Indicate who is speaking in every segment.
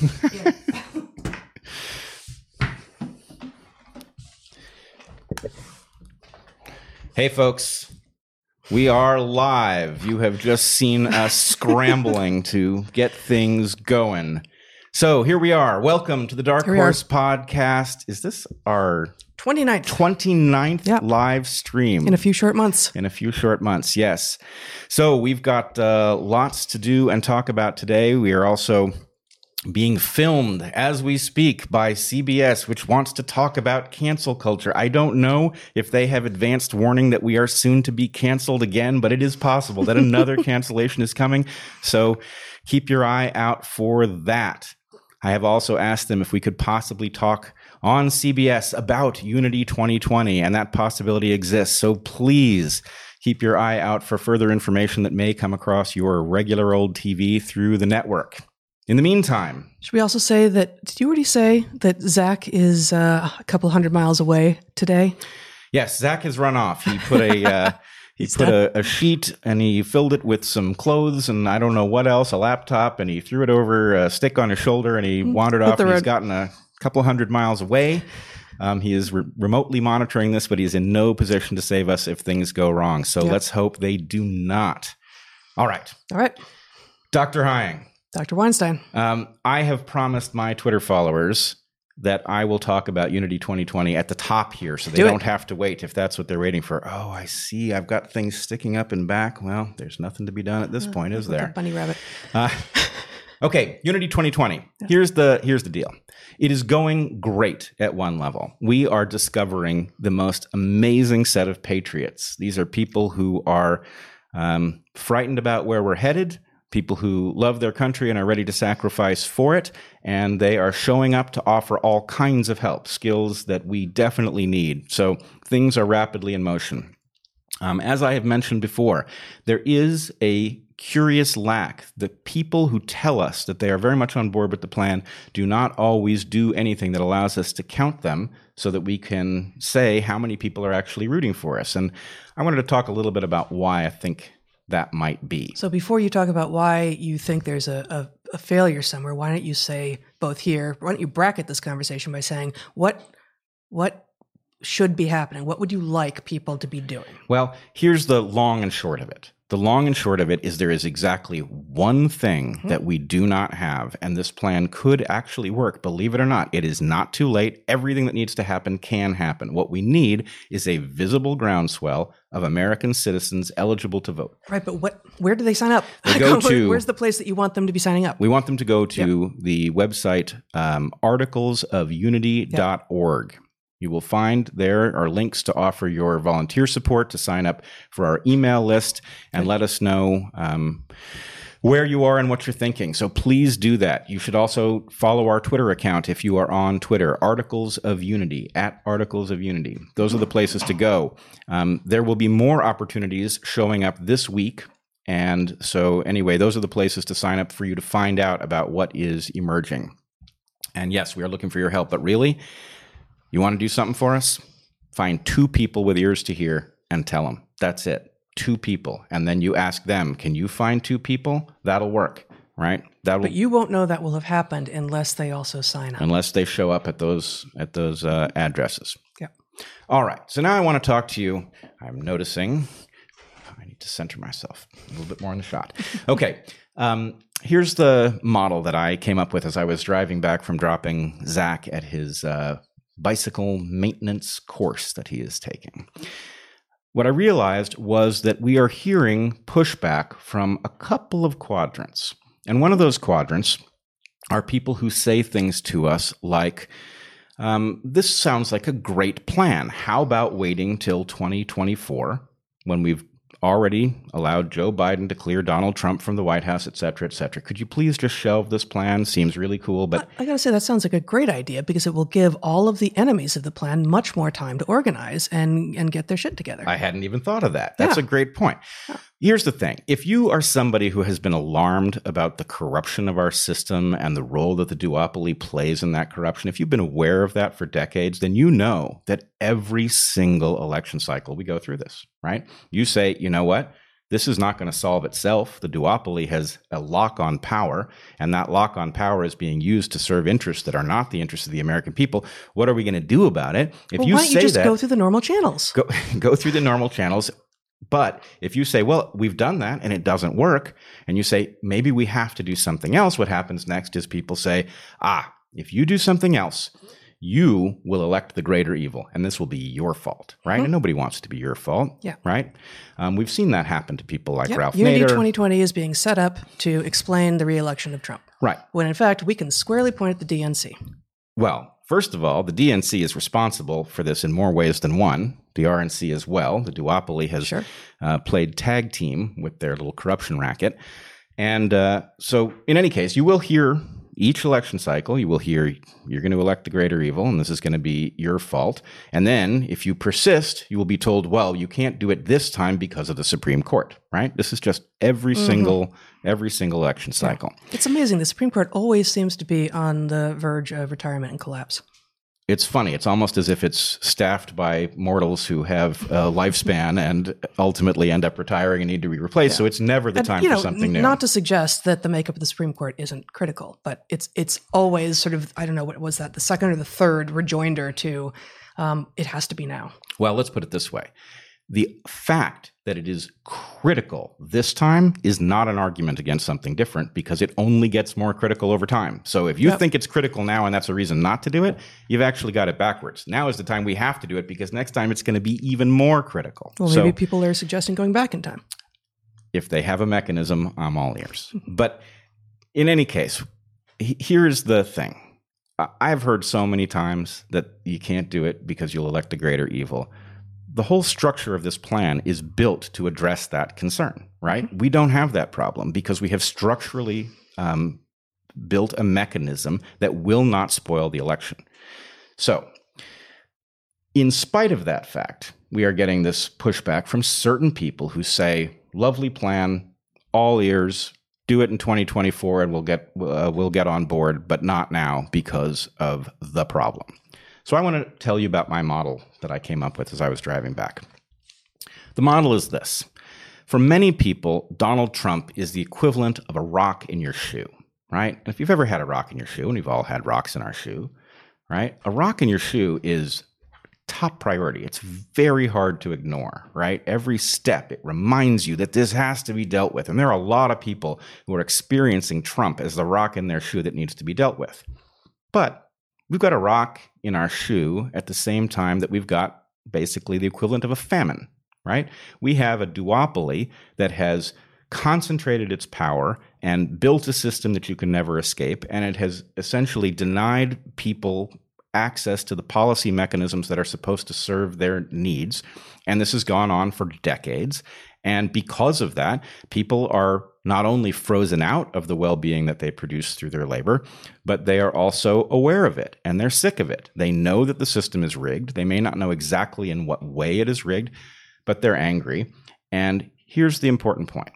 Speaker 1: Hey, folks. We are live. You have just seen us scrambling to get things going. So here we are. Welcome to the Dark
Speaker 2: Here we are.
Speaker 1: Horse podcast. Is this our
Speaker 2: 29th
Speaker 1: 29th
Speaker 2: Yep.
Speaker 1: live stream?
Speaker 2: in a few short months.
Speaker 1: in a few short months. Yes. So we've got uh, lots to do and talk about today. We are also being filmed as we speak by CBS, which wants to talk about cancel culture. I don't know if they have advanced warning that we are soon to be canceled again, but it is possible that another cancellation is coming. So keep your eye out for that. I have also asked them if we could possibly talk on CBS about Unity 2020, and that possibility exists. So please keep your eye out for further information that may come across your regular old TV through the network. In the meantime,
Speaker 2: Should we also say that? Did you already say that Zach is uh, a couple hundred miles away today?
Speaker 1: yes, Zach has run off. He put a uh, he put a, a sheet and he filled it with some clothes and I don't know what else, a laptop, and he threw it over a stick on his shoulder and he wandered
Speaker 2: Hit
Speaker 1: off. And he's gotten a couple hundred miles away. Um, he is re- remotely monitoring this, but he's in no position to save us if things go wrong. So
Speaker 2: Yep.
Speaker 1: let's hope they do not. All right,
Speaker 2: All right,
Speaker 1: Dr. Heying.
Speaker 2: Dr. Weinstein.
Speaker 1: Um, I have promised my Twitter followers that I will talk about Unity 2020 at the top here so they
Speaker 2: Do
Speaker 1: don't have to wait if that's what they're waiting for. Oh, I see. I've got things sticking up and back. Well, there's nothing to be done at this point, is there?
Speaker 2: bunny rabbit.
Speaker 1: Uh, okay, Unity 2020. Here's the here's the deal. It is going great at one level. We are discovering the most amazing set of patriots. These are people who are um, frightened about where we're headed, people who love their country and are ready to sacrifice for it, and they are showing up to offer all kinds of help, skills that we definitely need. So things are rapidly in motion. Um, as I have mentioned before, there is a curious lack. The people who tell us that they are very much on board with the plan do not always do anything that allows us to count them so that we can say how many people are actually rooting for us. And I wanted to talk a little bit about why I think that might be.
Speaker 2: So before you talk about why you think there's a, a, a failure somewhere, why don't you say both here? Why don't you bracket this conversation by saying what what should be happening? What would you like people to be doing?
Speaker 1: Well, here's the long and short of it. The long and short of it is there is exactly one thing that we do not have, and this plan could actually work. Believe it or not, it is not too late. Everything that needs to happen can happen. What we need is a visible groundswell of American citizens eligible to vote.
Speaker 2: Right, but what? Where do they sign up?
Speaker 1: They go to-
Speaker 2: Where's the place that you want them to be signing up?
Speaker 1: We want them to go to the website um, articlesofunity.org. You will find there are links to offer your volunteer support to sign up for our email list and let us know um, where you are and what you're thinking. So please do that. You should also follow our Twitter account if you are on Twitter, Articles of Unity, at Articles of Unity. Those are the places to go. Um, there will be more opportunities showing up this week. And so, anyway, those are the places to sign up for you to find out about what is emerging. And yes, we are looking for your help, but really, you want to do something for us? Find two people with ears to hear and tell them. That's it. Two people. And then you ask them, can you find two people? That'll work, right? That'll
Speaker 2: But you won't know that will have happened unless they also sign up.
Speaker 1: unless they show up at those at those uh, addresses.
Speaker 2: Yeah.
Speaker 1: All right. So now I want to talk to you. I'm noticing I need to center myself a little bit more in the shot. Okay. Um, here's the model that I came up with as I was driving back from dropping Zach at his uh, bicycle maintenance course that he is taking. What I realized was that we are hearing pushback from a couple of quadrants. And one of those quadrants are people who say things to us like, um, This sounds like a great plan. How about waiting till 2024 when we've already allowed Joe Biden to clear Donald Trump from the White House, et cetera, et cetera? Could you please just shelve this plan? Seems really cool, but
Speaker 2: I gotta say, that sounds like a great idea because it will give all of the enemies of the plan much more time to organize and, and get their shit together.
Speaker 1: I hadn't even thought of that. That's
Speaker 2: Yeah.
Speaker 1: a great point. Here's the thing if you are somebody who has been alarmed about the corruption of our system and the role that the duopoly plays in that corruption, if you've been aware of that for decades, then you know that every single election cycle we go through this, right? You say, you know what? This is not going to solve itself. The duopoly has a lock on power, and that lock on power is being used to serve interests that are not the interests of the American people. What are we going to do about it?
Speaker 2: If well, you why don't you just
Speaker 1: that,
Speaker 2: go through the normal channels?
Speaker 1: Go, go through the normal channels. But if you say, well, we've done that and it doesn't work, and you say, maybe we have to do something else, what happens next is people say, ah, if you do something else, you will elect the greater evil, and this will be your fault, right? Mm-hmm. And nobody wants it to be your fault,
Speaker 2: yeah.
Speaker 1: right? Um, we've seen that happen to people like
Speaker 2: yep.
Speaker 1: Ralph
Speaker 2: Unity
Speaker 1: Nader.
Speaker 2: 2020 is being set up to explain the reelection of Trump,
Speaker 1: right?
Speaker 2: When in fact we can squarely point at the DNC.
Speaker 1: Well, first of all, the DNC is responsible for this in more ways than one. The RNC as well. The duopoly has
Speaker 2: sure.
Speaker 1: uh, played tag team with their little corruption racket. And uh, so, in any case, you will hear each election cycle, you will hear you're going to elect the greater evil, and this is going to be your fault. And then, if you persist, you will be told, well, you can't do it this time because of the Supreme Court, right? This is just every mm-hmm. single every single election cycle.
Speaker 2: Yeah. It's amazing. The Supreme Court always seems to be on the verge of retirement and collapse
Speaker 1: it's funny. It's almost as if it's staffed by mortals who have a lifespan and ultimately end up retiring and need to be replaced. Yeah. So it's never the and, time for know, something new.
Speaker 2: Not to suggest that the makeup of the Supreme Court isn't critical, but it's it's always sort of I don't know what was that the second or the third rejoinder to um, it has to be now.
Speaker 1: Well, let's put it this way: the fact that it is critical this time is not an argument against something different because it only gets more critical over time. So if you yep. think it's critical now and that's a reason not to do it, you've actually got it backwards. Now is the time we have to do it because next time it's going to be even more critical.
Speaker 2: Well, maybe so, people are suggesting going back in time.
Speaker 1: If they have a mechanism, I'm all ears. but in any case, here's the thing. I've heard so many times that you can't do it because you'll elect a greater evil the whole structure of this plan is built to address that concern, right? Mm-hmm. We don't have that problem because we have structurally um, built a mechanism that will not spoil the election. So, in spite of that fact, we are getting this pushback from certain people who say, lovely plan, all ears, do it in 2024 and we'll get, uh, we'll get on board, but not now because of the problem. So I want to tell you about my model that I came up with as I was driving back. The model is this. For many people, Donald Trump is the equivalent of a rock in your shoe, right? And if you've ever had a rock in your shoe, and we've all had rocks in our shoe, right? A rock in your shoe is top priority. It's very hard to ignore, right? Every step, it reminds you that this has to be dealt with. And there are a lot of people who are experiencing Trump as the rock in their shoe that needs to be dealt with. But we've got a rock in our shoe at the same time that we've got basically the equivalent of a famine, right? We have a duopoly that has concentrated its power and built a system that you can never escape, and it has essentially denied people access to the policy mechanisms that are supposed to serve their needs. And this has gone on for decades. And because of that, people are not only frozen out of the well being that they produce through their labor, but they are also aware of it and they're sick of it. They know that the system is rigged. They may not know exactly in what way it is rigged, but they're angry. And here's the important point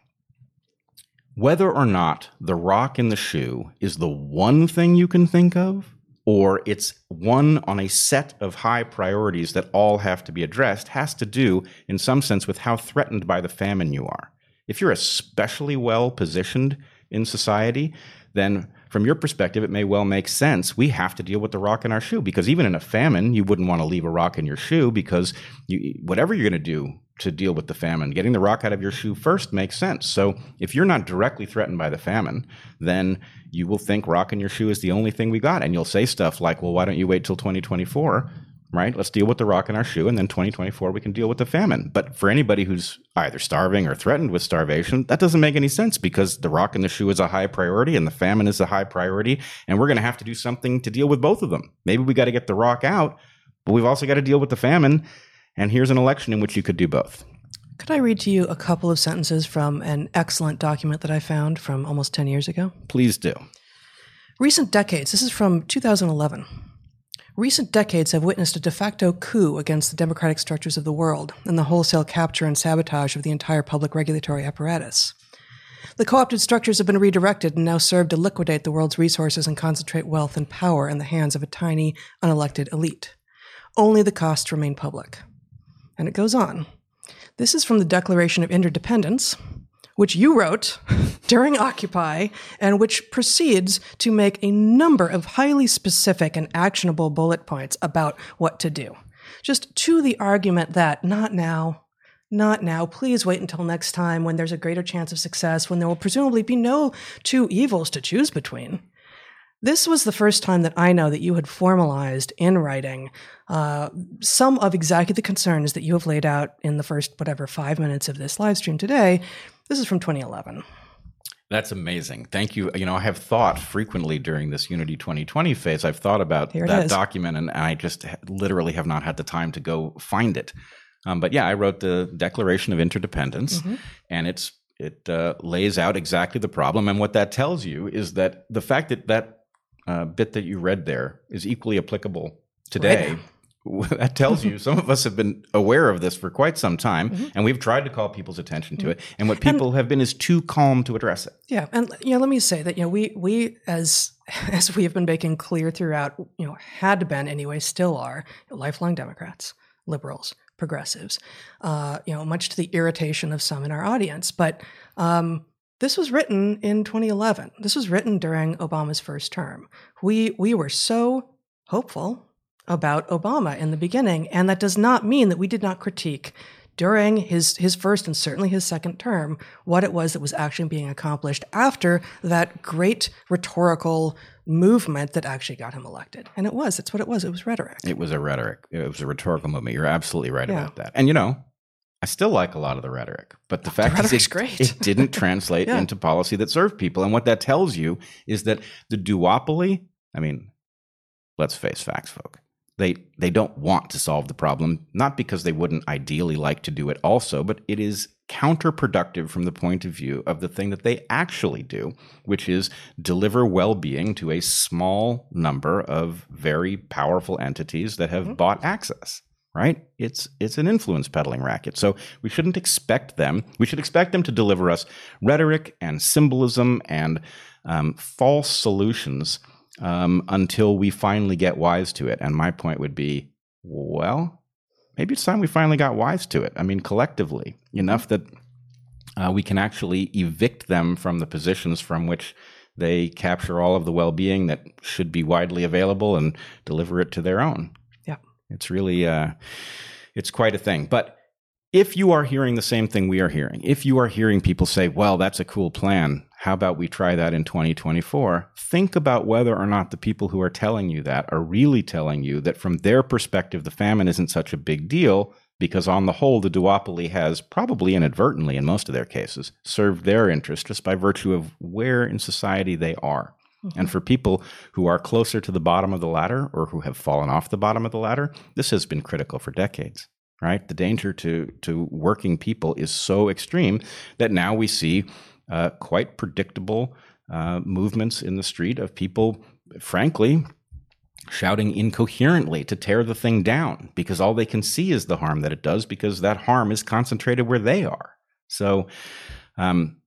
Speaker 1: whether or not the rock in the shoe is the one thing you can think of, or it's one on a set of high priorities that all have to be addressed, has to do, in some sense, with how threatened by the famine you are. If you're especially well positioned in society, then from your perspective, it may well make sense. We have to deal with the rock in our shoe because even in a famine, you wouldn't want to leave a rock in your shoe because you, whatever you're going to do to deal with the famine, getting the rock out of your shoe first makes sense. So if you're not directly threatened by the famine, then you will think rock in your shoe is the only thing we got. And you'll say stuff like, well, why don't you wait till 2024 right? Let's deal with the rock in our shoe, and then 2024 we can deal with the famine. But for anybody who's either starving or threatened with starvation, that doesn't make any sense because the rock in the shoe is a high priority and the famine is a high priority, and we're going to have to do something to deal with both of them. Maybe we got to get the rock out, but we've also got to deal with the famine. And here's an election in which you could do both.
Speaker 2: Could I read to you a couple of sentences from an excellent document that I found from almost 10 years ago?
Speaker 1: Please do.
Speaker 2: Recent decades, this is from 2011. Recent decades have witnessed a de facto coup against the democratic structures of the world and the wholesale capture and sabotage of the entire public regulatory apparatus. The co opted structures have been redirected and now serve to liquidate the world's resources and concentrate wealth and power in the hands of a tiny, unelected elite. Only the costs remain public. And it goes on. This is from the Declaration of Interdependence, which you wrote during Occupy and which proceeds to make a number of highly specific and actionable bullet points about what to do. Just to the argument that not now, not now, please wait until next time when there's a greater chance of success, when there will presumably be no two evils to choose between. This was the first time that I know that you had formalized in writing uh, some of exactly the concerns that you have laid out in the first, whatever, five minutes of this live stream today. This is from 2011.
Speaker 1: That's amazing. Thank you. You know, I have thought frequently during this Unity 2020 phase, I've thought about that is. document and I just literally have not had the time to go find it. Um, but yeah, I wrote the Declaration of Interdependence, mm-hmm. and it's it uh, lays out exactly the problem. And what that tells you is that the fact that that uh, bit that you read there is equally applicable today. Right. That tells you some of us have been aware of this for quite some time, mm-hmm. and we've tried to call people's attention to mm-hmm. it. And what people and, have been is too calm to address it.
Speaker 2: Yeah, and you know, let me say that you know we we as as we have been making clear throughout, you know, had been anyway, still are lifelong Democrats, liberals, progressives. Uh, you know, much to the irritation of some in our audience, but. Um, this was written in 2011. This was written during Obama's first term. We we were so hopeful about Obama in the beginning, and that does not mean that we did not critique during his his first and certainly his second term what it was that was actually being accomplished after that great rhetorical movement that actually got him elected. And it was. That's what it was. It was rhetoric.
Speaker 1: It was a rhetoric. It was a rhetorical movement. You're absolutely right yeah. about that. And you know, I still like a lot of the rhetoric, but the fact
Speaker 2: the
Speaker 1: is
Speaker 2: it, great.
Speaker 1: it didn't translate yeah. into policy that served people. And what that tells you is that the duopoly, I mean, let's face facts, folk. They they don't want to solve the problem, not because they wouldn't ideally like to do it also, but it is counterproductive from the point of view of the thing that they actually do, which is deliver well-being to a small number of very powerful entities that have mm-hmm. bought access right? It's it's an influence peddling racket. So we shouldn't expect them. We should expect them to deliver us rhetoric and symbolism and um, false solutions um, until we finally get wise to it. And my point would be, well, maybe it's time we finally got wise to it. I mean, collectively enough that uh, we can actually evict them from the positions from which they capture all of the well-being that should be widely available and deliver it to their own. It's really, uh, it's quite a thing. But if you are hearing the same thing we are hearing, if you are hearing people say, well, that's a cool plan, how about we try that in 2024? Think about whether or not the people who are telling you that are really telling you that from their perspective, the famine isn't such a big deal because on the whole, the duopoly has probably inadvertently, in most of their cases, served their interest just by virtue of where in society they are. Mm-hmm. And for people who are closer to the bottom of the ladder or who have fallen off the bottom of the ladder, this has been critical for decades. Right, the danger to to working people is so extreme that now we see uh, quite predictable uh, movements in the street of people, frankly, shouting incoherently to tear the thing down because all they can see is the harm that it does because that harm is concentrated where they are. So um,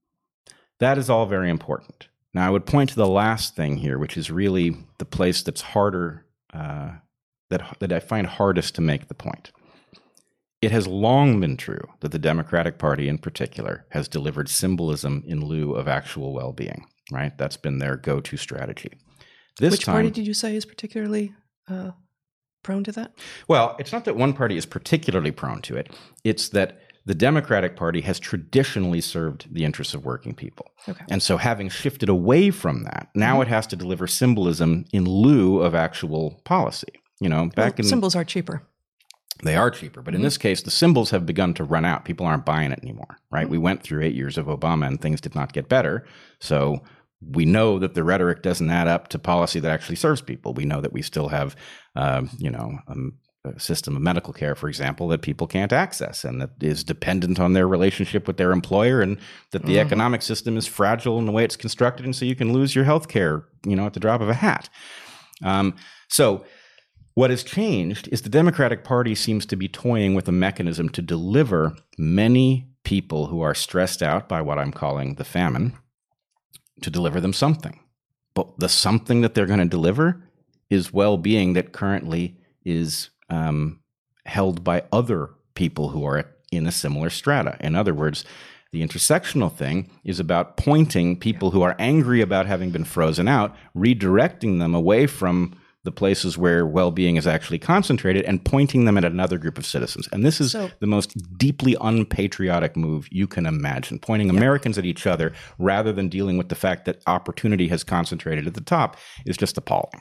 Speaker 1: that is all very important. Now, I would point to the last thing here, which is really the place that's harder, uh, that, that I find hardest to make the point. It has long been true that the Democratic Party, in particular, has delivered symbolism in lieu of actual well being, right? That's been their go to strategy.
Speaker 2: This Which time, party did you say is particularly uh, prone to that?
Speaker 1: Well, it's not that one party is particularly prone to it, it's that the Democratic Party has traditionally served the interests of working people. Okay. And so, having shifted away from that, now mm-hmm. it has to deliver symbolism in lieu of actual policy. You know, back well, in
Speaker 2: symbols are cheaper.
Speaker 1: They are cheaper, but mm-hmm. in this case, the symbols have begun to run out. People aren't buying it anymore, right? Mm-hmm. We went through eight years of Obama and things did not get better. So we know that the rhetoric doesn't add up to policy that actually serves people. We know that we still have, um, you know, um, system of medical care, for example, that people can't access and that is dependent on their relationship with their employer and that the mm. economic system is fragile in the way it's constructed. And so you can lose your health care, you know, at the drop of a hat. Um, so what has changed is the Democratic Party seems to be toying with a mechanism to deliver many people who are stressed out by what I'm calling the famine to deliver them something. But the something that they're going to deliver is well being that currently is um, held by other people who are in a similar strata. In other words, the intersectional thing is about pointing people who are angry about having been frozen out, redirecting them away from the places where well-being is actually concentrated and pointing them at another group of citizens. And this is
Speaker 2: So-
Speaker 1: the most deeply unpatriotic move you can imagine, pointing Americans at each other rather than dealing with the fact that opportunity has concentrated at the top is just appalling.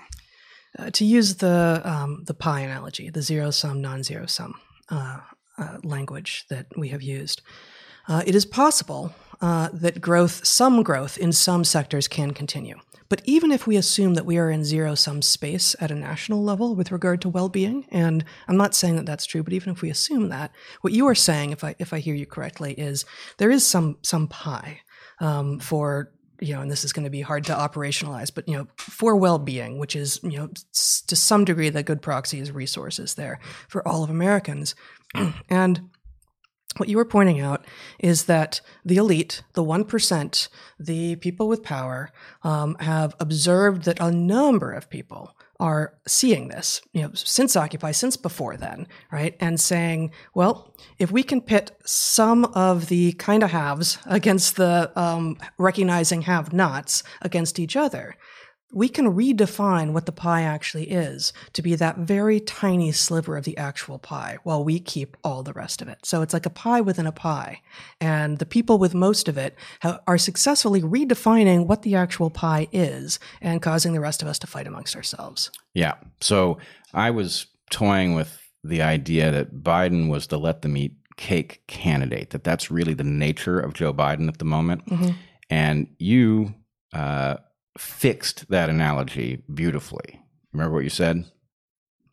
Speaker 2: Uh, to use the um, the pie analogy, the zero sum, non zero sum uh, uh, language that we have used, uh, it is possible uh, that growth, some growth in some sectors, can continue. But even if we assume that we are in zero sum space at a national level with regard to well being, and I'm not saying that that's true, but even if we assume that, what you are saying, if I if I hear you correctly, is there is some some pie um, for you know, and this is going to be hard to operationalize, but you know, for well-being, which is you know to some degree the good proxy is resources there for all of Americans, and what you were pointing out is that the elite, the one percent, the people with power, um, have observed that a number of people are seeing this, you know, since Occupy, since before then, right? And saying, well, if we can pit some of the kind of haves against the um, recognizing have nots against each other, we can redefine what the pie actually is to be that very tiny sliver of the actual pie while we keep all the rest of it. So it's like a pie within a pie. And the people with most of it ha- are successfully redefining what the actual pie is and causing the rest of us to fight amongst ourselves.
Speaker 1: Yeah. So I was toying with the idea that Biden was the let them eat cake candidate, that that's really the nature of Joe Biden at the moment.
Speaker 2: Mhm.
Speaker 1: And you uh, fixed that analogy beautifully. Remember what you said?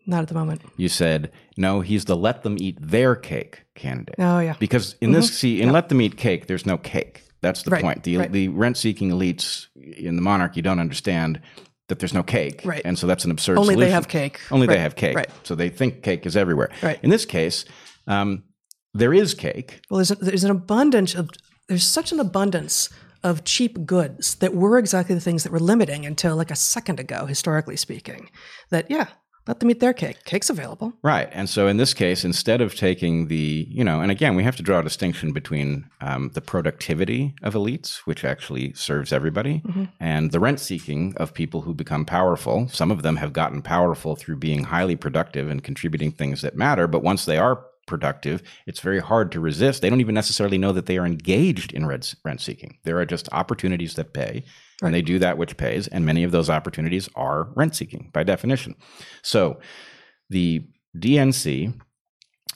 Speaker 2: Not at the moment.
Speaker 1: You said, no, he's the let them eat their cake candidate.
Speaker 2: Oh, yeah.
Speaker 1: Because in this, see, in let them eat cake, there's no cake. That's the
Speaker 2: Right,
Speaker 1: point. The,
Speaker 2: right.
Speaker 1: the rent seeking elites in the monarchy don't understand that there's no cake.
Speaker 2: Right.
Speaker 1: And so that's an absurd
Speaker 2: Only they have cake.
Speaker 1: Only
Speaker 2: Right,
Speaker 1: they have cake.
Speaker 2: right.
Speaker 1: So they think cake is everywhere.
Speaker 2: Right.
Speaker 1: In this case, um, there is cake.
Speaker 2: Well, there's, a, there's an abundance of, there's such an abundance of cheap goods that were exactly the things that were limiting until like a second ago, historically speaking. That, yeah, let them eat their cake. Cake's available.
Speaker 1: Right. And so in this case, instead of taking the, you know, and again, we have to draw a distinction between um, the productivity of elites, which actually serves everybody, and the rent seeking of people who become powerful. Some of them have gotten powerful through being highly productive and contributing things that matter. But once they are productive, it's very hard to resist. They don't even necessarily know that they are engaged in rent seeking. There are just opportunities that pay, and they do that which pays. And many of those opportunities are rent seeking by definition. So the DNC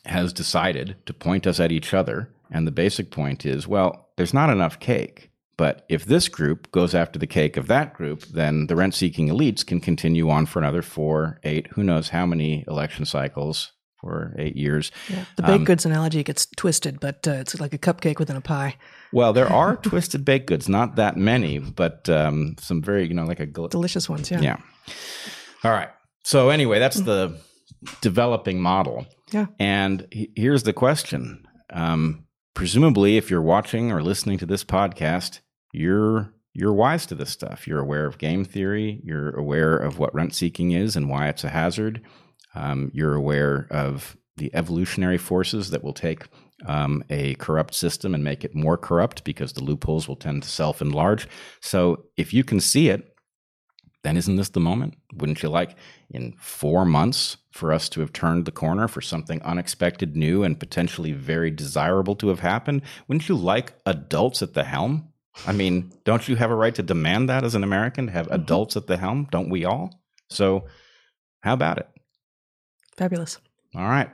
Speaker 1: has decided to point us at each other. And the basic point is well, there's not enough cake. But if this group goes after the cake of that group, then the rent seeking elites can continue on for another four, eight, who knows how many election cycles for eight years.
Speaker 2: The baked goods analogy gets twisted, but uh, it's like a cupcake within a pie.
Speaker 1: Well, there are twisted baked goods, not that many, but um, some very, you know, like a gl-
Speaker 2: Delicious ones, yeah.
Speaker 1: yeah. All right. So anyway, that's the developing model.
Speaker 2: Yeah.
Speaker 1: And he- here's the question. Um, presumably, if you're watching or listening to this podcast, you're you're wise to this stuff. You're aware of game theory. You're aware of what rent seeking is and why it's a hazard. Um, you're aware of the evolutionary forces that will take um, a corrupt system and make it more corrupt because the loopholes will tend to self enlarge. So if you can see it, then isn't this the moment? Wouldn't you like in four months for us to have turned the corner for something unexpected, new, and potentially very desirable to have happened? Wouldn't you like adults at the helm? I mean, don't you have a right to demand that as an American to have adults at the helm? Don't we all? So, how about it?
Speaker 2: Fabulous.
Speaker 1: All right.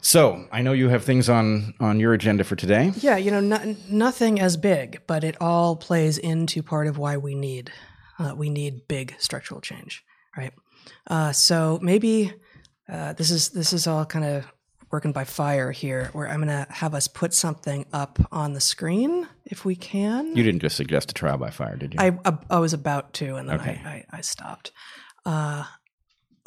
Speaker 1: So, I know you have things on on your agenda for today.
Speaker 2: Yeah, you know, no, nothing as big, but it all plays into part of why we need uh, we need big structural change, right? Uh, so maybe uh, this is this is all kind of working by fire here, where I'm going to have us put something up on the screen if we can.
Speaker 1: You didn't just suggest a trial by fire, did you?
Speaker 2: I, I I was about to, and then
Speaker 1: Okay.
Speaker 2: I, I I stopped.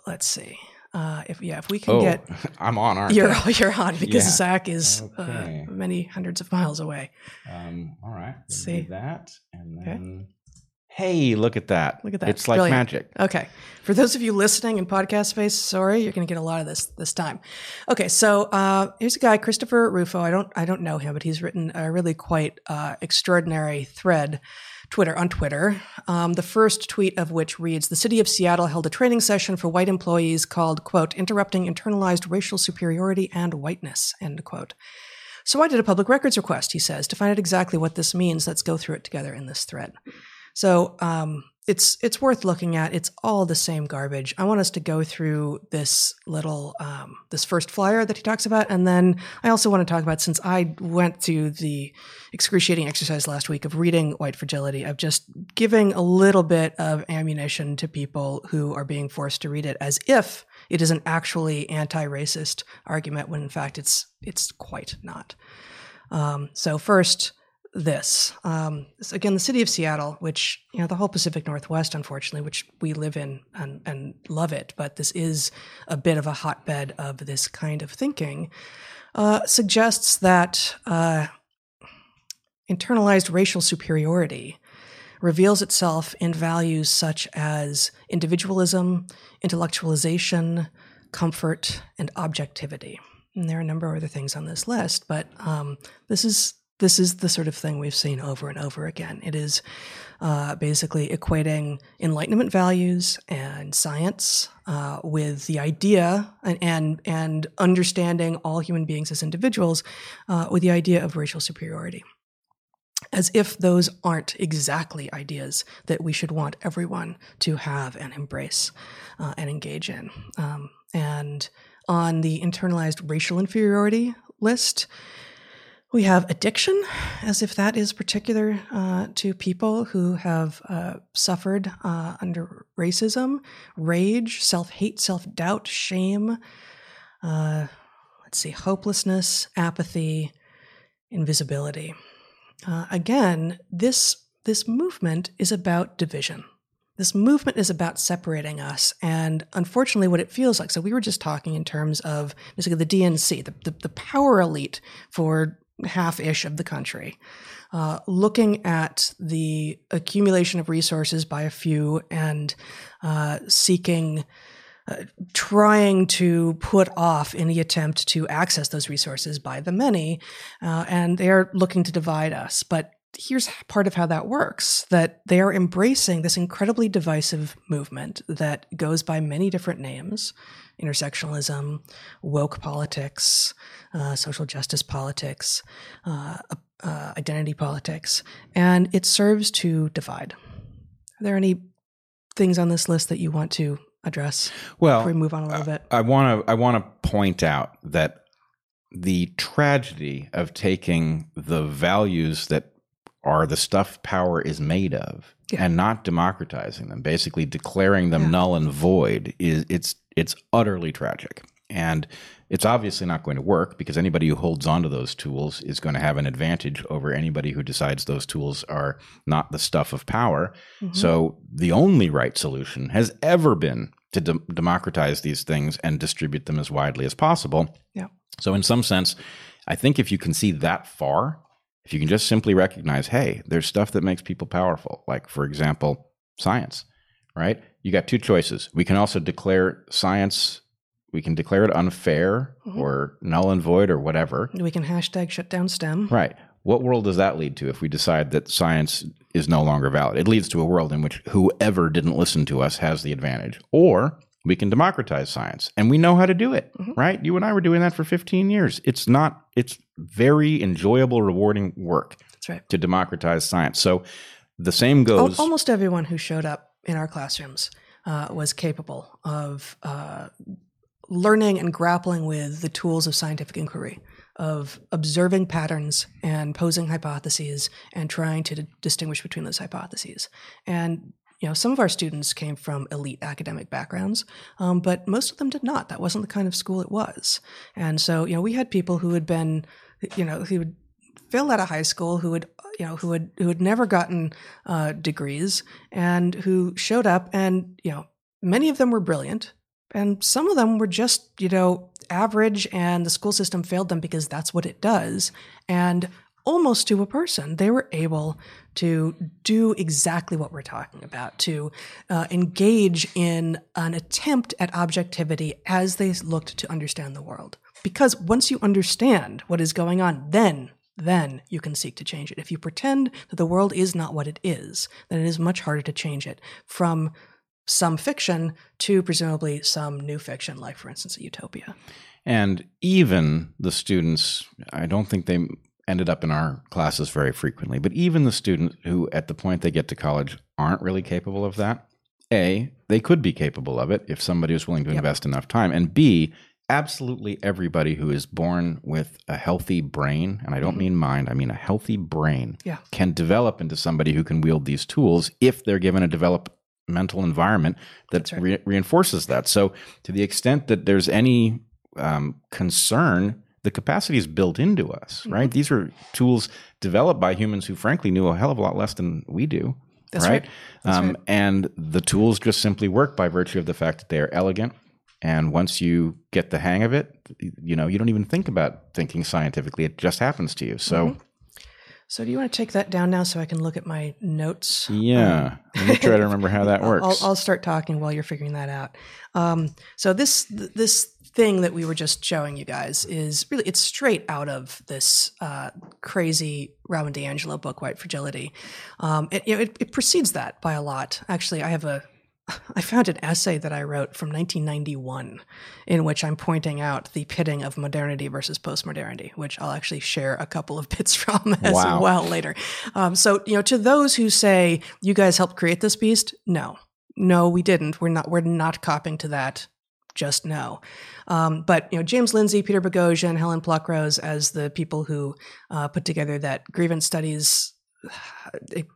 Speaker 2: Uh, let's see. Uh, if yeah, if we can
Speaker 1: oh,
Speaker 2: get
Speaker 1: I'm on, aren't
Speaker 2: you're
Speaker 1: I?
Speaker 2: you're on because
Speaker 1: Yeah.
Speaker 2: Zach is
Speaker 1: Okay.
Speaker 2: uh, many hundreds of miles away.
Speaker 1: Um, all right. Let's
Speaker 2: see.
Speaker 1: that. And
Speaker 2: Okay.
Speaker 1: then Hey, look at that.
Speaker 2: Look at that.
Speaker 1: It's like
Speaker 2: Brilliant.
Speaker 1: magic.
Speaker 2: Okay. For those of you listening in podcast space, sorry, you're going to get a lot of this this time. Okay, so uh, here's a guy, Christopher Rufo. I don't I don't know him, but he's written a really quite uh, extraordinary thread. Twitter on Twitter. Um, the first tweet of which reads: "The city of Seattle held a training session for white employees called quote interrupting internalized racial superiority and whiteness." End quote. So I did a public records request. He says to find out exactly what this means. Let's go through it together in this thread. So um, it's it's worth looking at. It's all the same garbage. I want us to go through this little um, this first flyer that he talks about, and then I also want to talk about since I went through the excruciating exercise last week of reading White Fragility, of just giving a little bit of ammunition to people who are being forced to read it as if it is an actually anti-racist argument, when in fact it's it's quite not. Um, so first this. Um, so again, the city of Seattle, which, you know, the whole Pacific Northwest, unfortunately, which we live in and, and love it, but this is a bit of a hotbed of this kind of thinking, uh, suggests that uh, internalized racial superiority reveals itself in values such as individualism, intellectualization, comfort, and objectivity. And there are a number of other things on this list, but um, this is this is the sort of thing we've seen over and over again. It is uh, basically equating Enlightenment values and science uh, with the idea and, and, and understanding all human beings as individuals uh, with the idea of racial superiority. As if those aren't exactly ideas that we should want everyone to have and embrace uh, and engage in. Um, and on the internalized racial inferiority list, we have addiction, as if that is particular uh, to people who have uh, suffered uh, under racism, rage, self hate, self doubt, shame. Uh, let's see, hopelessness, apathy, invisibility. Uh, again, this this movement is about division. This movement is about separating us, and unfortunately, what it feels like. So we were just talking in terms of basically the DNC, the, the, the power elite for half ish of the country, uh, looking at the accumulation of resources by a few and uh, seeking. Uh, trying to put off any attempt to access those resources by the many, uh, and they are looking to divide us. But here's part of how that works that they are embracing this incredibly divisive movement that goes by many different names intersectionalism, woke politics, uh, social justice politics, uh, uh, identity politics, and it serves to divide. Are there any things on this list that you want to address?
Speaker 1: Well,
Speaker 2: before we move on a little bit.
Speaker 1: I want to I want to point out that the tragedy of taking the values that are the stuff power is made of yeah. and not democratizing them, basically declaring them yeah. null and void is it's it's utterly tragic. And it's obviously not going to work because anybody who holds onto those tools is going to have an advantage over anybody who decides those tools are not the stuff of power. Mm-hmm. So the only right solution has ever been to de- democratize these things and distribute them as widely as possible.
Speaker 2: Yeah.
Speaker 1: So in some sense, I think if you can see that far, if you can just simply recognize, hey, there's stuff that makes people powerful, like for example, science, right? You got two choices. We can also declare science we can declare it unfair mm-hmm. or null and void or whatever.
Speaker 2: We can hashtag shut down STEM.
Speaker 1: Right. What world does that lead to if we decide that science is no longer valid? It leads to a world in which whoever didn't listen to us has the advantage. Or we can democratize science and we know how to do it, mm-hmm. right? You and I were doing that for 15 years. It's not, it's very enjoyable, rewarding work.
Speaker 2: That's right.
Speaker 1: To democratize science. So the same goes.
Speaker 2: Almost everyone who showed up in our classrooms uh, was capable of uh, learning and grappling with the tools of scientific inquiry, of observing patterns and posing hypotheses and trying to d- distinguish between those hypotheses. And you know, some of our students came from elite academic backgrounds, um, but most of them did not. That wasn't the kind of school it was. And so, you know, we had people who had been, you know, who would fail out of high school, who had, you know, who had who had never gotten uh, degrees, and who showed up, and you know, many of them were brilliant, and some of them were just, you know, average and the school system failed them because that's what it does. And almost to a person, they were able to do exactly what we're talking about, to uh, engage in an attempt at objectivity as they looked to understand the world. Because once you understand what is going on, then then you can seek to change it. If you pretend that the world is not what it is, then it is much harder to change it from some fiction to presumably some new fiction, like, for instance, a utopia.
Speaker 1: And even the students, I don't think they ended up in our classes very frequently, but even the students who, at the point they get to college, aren't really capable of that, A, they could be capable of it if somebody was willing to yep. invest enough time. And B, absolutely everybody who is born with a healthy brain, and I don't mm-hmm. mean mind, I mean a healthy brain,
Speaker 2: yeah.
Speaker 1: can develop into somebody who can wield these tools if they're given a developmental environment that right. re- reinforces that. So, to the extent that there's any um, concern, the capacity is built into us, mm-hmm. right? These are tools developed by humans who, frankly, knew a hell of a lot less than we do.
Speaker 2: That's right.
Speaker 1: right. Um, right. And the tools just simply work by virtue of the fact that they are elegant, and once you get the hang of it, you know, you don't even think about thinking scientifically. It just happens to you. So, mm-hmm.
Speaker 2: So do you want to take that down now so I can look at my notes?
Speaker 1: Yeah. Um, Let me try to remember how that works.
Speaker 2: I'll, I'll, start talking while you're figuring that out. Um, so this, this thing that we were just showing you guys is really, it's straight out of this uh, crazy Robin DiAngelo book, White Fragility. Um, it, it, it precedes that by a lot. Actually, I have a I found an essay that I wrote from 1991 in which I'm pointing out the pitting of modernity versus postmodernity, which I'll actually share a couple of bits from as wow. well later. Um, so, you know, to those who say you guys helped create this beast, no, no, we didn't. We're not. We're not copying to that. Just no. Um, but you know, James Lindsay, Peter Boghossian, Helen Pluckrose as the people who uh, put together that grievance studies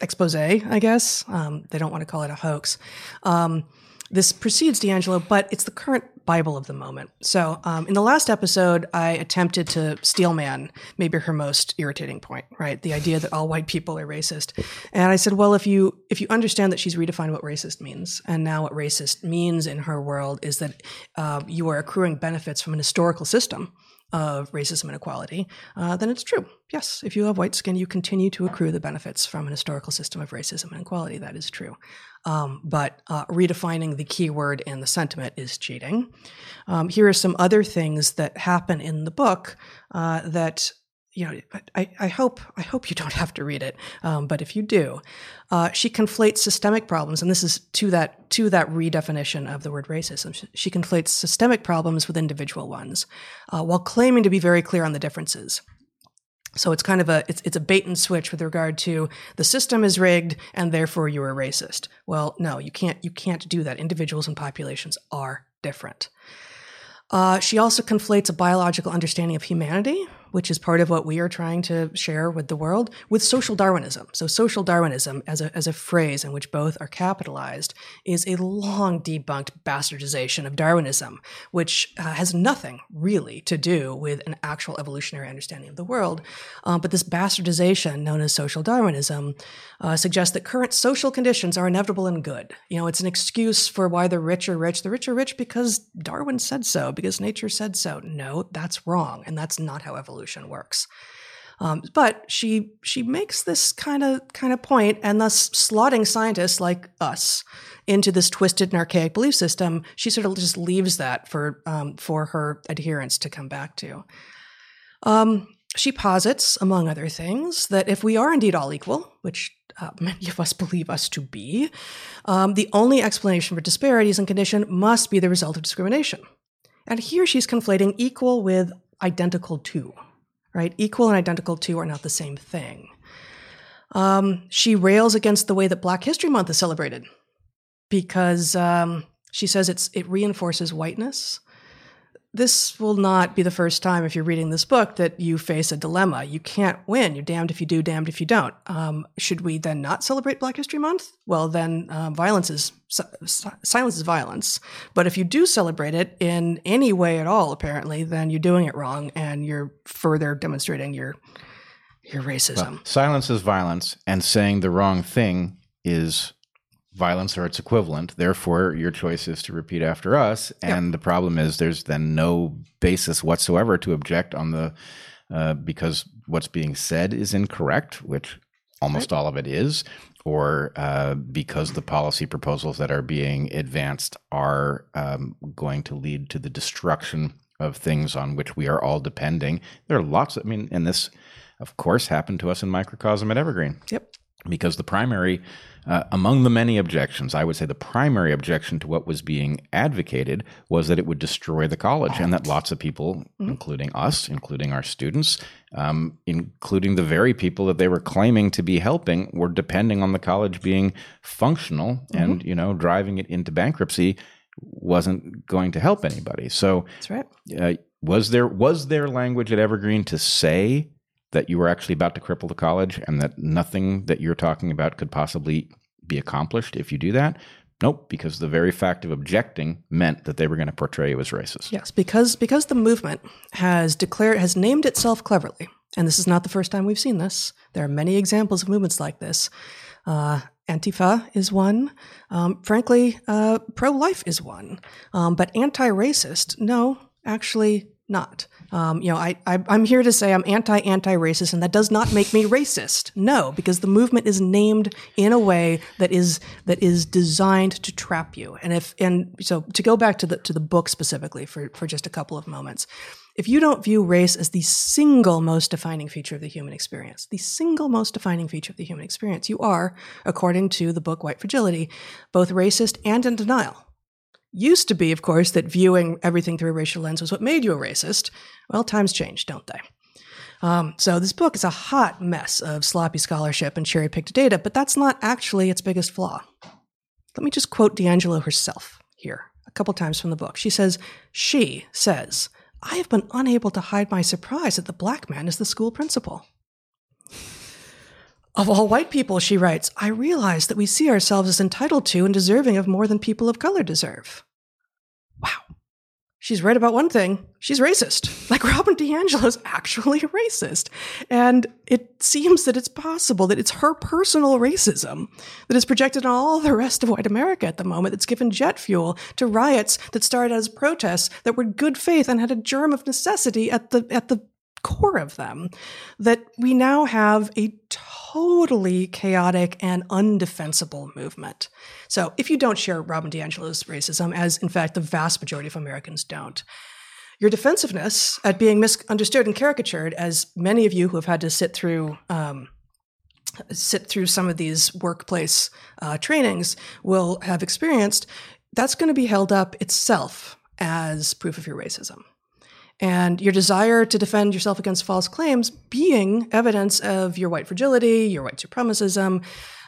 Speaker 2: expose, I guess. Um, they don't want to call it a hoax. Um, this precedes DiAngelo, but it's the current Bible of the moment. So, um, in the last episode, I attempted to steelman maybe her most irritating point, right? The idea that all white people are racist. And I said, well, if you if you understand that she's redefined what racist means, and now what racist means in her world is that uh, you are accruing benefits from an historical system of racism and equality, uh, then it's true. Yes, if you have white skin, you continue to accrue the benefits from an historical system of racism and equality. That is true. Um, but uh, redefining the keyword and the sentiment is cheating. Um, here are some other things that happen in the book uh, that you know, I, I hope I hope you don't have to read it, um, but if you do, uh, she conflates systemic problems, and this is to that to that redefinition of the word racism. She, conflates systemic problems with individual ones, uh, while claiming to be very clear on the differences. So it's kind of a it's it's a bait and switch with regard to the system is rigged and therefore you're a racist. Well, no, you can't you can't do that. Individuals and populations are different. Uh, she also conflates a biological understanding of humanity which is part of what we are trying to share with the world, with social Darwinism. So, social Darwinism, as a, as a phrase in which both are capitalized, is a long debunked bastardization of Darwinism, which uh, has nothing really to do with an actual evolutionary understanding of the world. Uh, but this bastardization, known as social Darwinism, uh, suggests that current social conditions are inevitable and good. You know, it's an excuse for why the rich are rich. The rich are rich because Darwin said so, because nature said so. No, that's wrong. And that's not how evolution works. Um, but she she makes this kind of kind of point, and thus slotting scientists like us into this twisted and archaic belief system, she sort of just leaves that for um, for her adherents to come back to. Um, she posits, among other things, that if we are indeed all equal, which uh, many of us believe us to be, um, the only explanation for disparities in condition must be the result of discrimination. And here she's conflating equal with identical to right? Equal and identical to are not the same thing. Um, she rails against the way that Black History Month is celebrated because um, she says it's it reinforces whiteness this will not be the first time if you're reading this book that you face a dilemma. You can't win. You're damned if you do, damned if you don't. Um, should we then not celebrate Black History Month? Well, then uh, violence is silence is violence. But if you do celebrate it in any way at all, apparently, then you're doing it wrong, and you're further demonstrating your your racism.
Speaker 1: Well, silence is violence, and saying the wrong thing is violence or its equivalent. Therefore, your choice is to repeat after us. And yep. the problem is there's then no basis whatsoever to object on the uh, because what's being said is incorrect, which almost all of it is, or uh, because the policy proposals that are being advanced are um, going to lead to the destruction of things on which we are all depending. There are lots. Of, I mean, and this, of course, happened to us in microcosm at Evergreen.
Speaker 2: Yep.
Speaker 1: Because the primary, uh, among the many objections, I would say the primary objection to what was being advocated was that it would destroy the college, and that lots of people, mm-hmm. including us, including our students, um, including the very people that they were claiming to be helping, were depending on the college being functional, mm-hmm. and you know, driving it into bankruptcy wasn't going to help anybody. So
Speaker 2: that's right.
Speaker 1: Uh, was there was there language at Evergreen to say that you were actually about to cripple the college and that nothing that you're talking about could possibly be accomplished if you do that? Nope, because the very fact of objecting meant that they were going to portray you as racist.
Speaker 2: Yes, because because the movement has declared has named itself cleverly, and this is not the first time we've seen this. There are many examples of movements like this. Uh, Antifa is one. Um, frankly, uh, pro life is one. Um, but anti racist, no, actually not. Um, you know, I, I, am here to say I'm anti anti racist, and that does not make me racist. No, because the movement is named in a way that is that is designed to trap you. And if and so to go back to the to the book specifically for for just a couple of moments, if you don't view race as the single most defining feature of the human experience, the single most defining feature of the human experience, you are, according to the book White Fragility, both racist and in denial. Used to be, of course, that viewing everything through a racial lens was what made you a racist. Well, times change, don't they? Um, so this book is a hot mess of sloppy scholarship and cherry picked data, but that's not actually its biggest flaw. Let me just quote DiAngelo herself here a couple times from the book. She says, She says, I have been unable to hide my surprise that the black man is the school principal. Of all white people, she writes, I realize that we see ourselves as entitled to and deserving of more than people of color deserve Wow. she's right about one thing. She's racist. Like Robin DiAngelo is actually a racist. And it seems that it's possible that it's her personal racism that is projected on all the rest of white America at the moment that's given jet fuel to riots that started as protests that were good faith and had a germ of necessity at the at the core of them that we now have a totally chaotic and undefensible movement. So if you don't share Robin DiAngelo's racism, as in fact the vast majority of Americans don't, your defensiveness at being misunderstood and caricatured, as many of you who have had to sit through um, sit through some of these workplace uh, trainings will have experienced, that's going to be held up itself as proof of your racism and your desire to defend yourself against false claims being evidence of your white fragility, your white supremacism,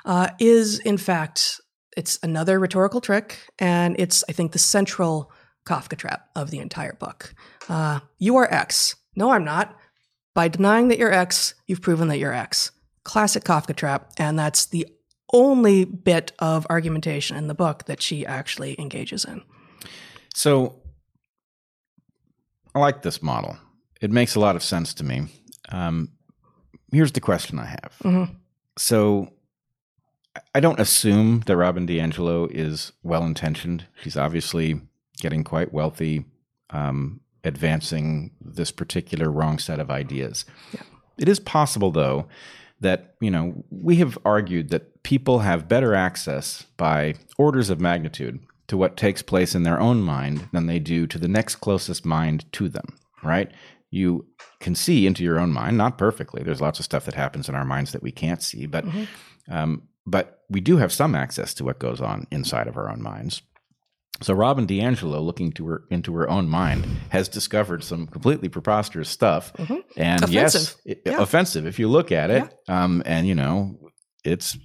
Speaker 2: uh, is in fact it's another rhetorical trick, and it's I think the central Kafka trap of the entire book. Uh, you are X. No, I'm not. By denying that you're X, you've proven that you're X. Classic Kafka trap, and that's the only bit of argumentation in the book that she actually engages in.
Speaker 1: So I like this model. It makes a lot of sense to me. Um, here's the question I have. Mm-hmm. So I don't assume that Robin DiAngelo is well intentioned. She's obviously getting quite wealthy, um, advancing this particular wrong set of ideas. Yeah. It is possible, though, that you know we have argued that people have better access by orders of magnitude to what takes place in their own mind than they do to the next closest mind to them, right? You can see into your own mind, not perfectly. There's lots of stuff that happens in our minds that we can't see, but mm-hmm. um, but we do have some access to what goes on inside of our own minds. So Robin DiAngelo, looking to her into her own mind, has discovered some completely preposterous stuff, mm-hmm. and offensive. yes, yeah. offensive if you look at it. Yeah. Um, and you know, it's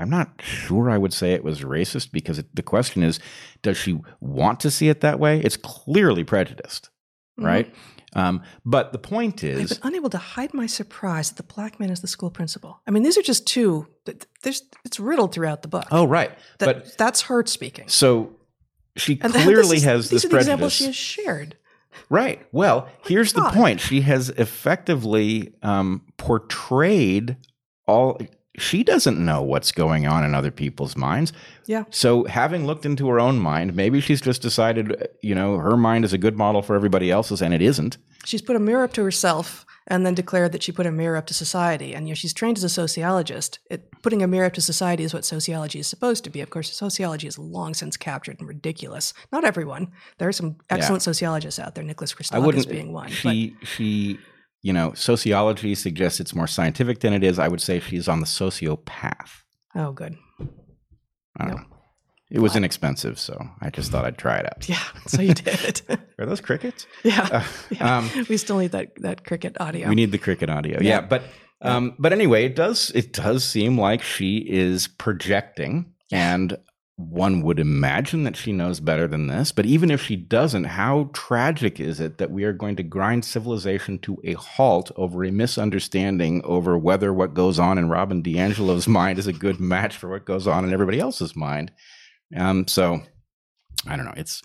Speaker 1: I'm not sure I would say it was racist because it, the question is, does she want to see it that way? It's clearly prejudiced, mm-hmm. right? Um, but the point is,
Speaker 2: I've been unable to hide my surprise that the black man is the school principal. I mean, these are just two. There's it's riddled throughout the book.
Speaker 1: Oh, right.
Speaker 2: That, but that's her speaking.
Speaker 1: So she and clearly this is, has
Speaker 2: these
Speaker 1: this are the prejudice.
Speaker 2: examples she has shared.
Speaker 1: Right. Well, oh here's God. the point. She has effectively um, portrayed all she doesn't know what's going on in other people's minds.
Speaker 2: Yeah.
Speaker 1: So having looked into her own mind, maybe she's just decided, you know, her mind is a good model for everybody else's and it isn't.
Speaker 2: She's put a mirror up to herself and then declared that she put a mirror up to society. And you know, she's trained as a sociologist. It, putting a mirror up to society is what sociology is supposed to be. Of course, sociology is long since captured and ridiculous. Not everyone. There are some excellent sociologists out there. Nicholas Christakis being one.
Speaker 1: She she you know sociology suggests it's more scientific than it is. I would say she's on the sociopath.
Speaker 2: oh, good.
Speaker 1: I don't
Speaker 2: Nope.
Speaker 1: know. It was inexpensive, so I just thought I'd try it out.
Speaker 2: Yeah. So you did.
Speaker 1: Are those crickets?
Speaker 2: yeah.
Speaker 1: Uh,
Speaker 2: yeah.
Speaker 1: um,
Speaker 2: we still need that that cricket audio.
Speaker 1: We need the cricket audio.
Speaker 2: Yeah.
Speaker 1: Yeah, but um, but anyway, it does it does seem like she is projecting, and one would imagine that she knows better than this. But even if she doesn't, how tragic is it that we are going to grind civilization to a halt over a misunderstanding over whether what goes on in Robin DiAngelo's mind is a good match for what goes on in everybody else's mind? Um, so I don't know. It's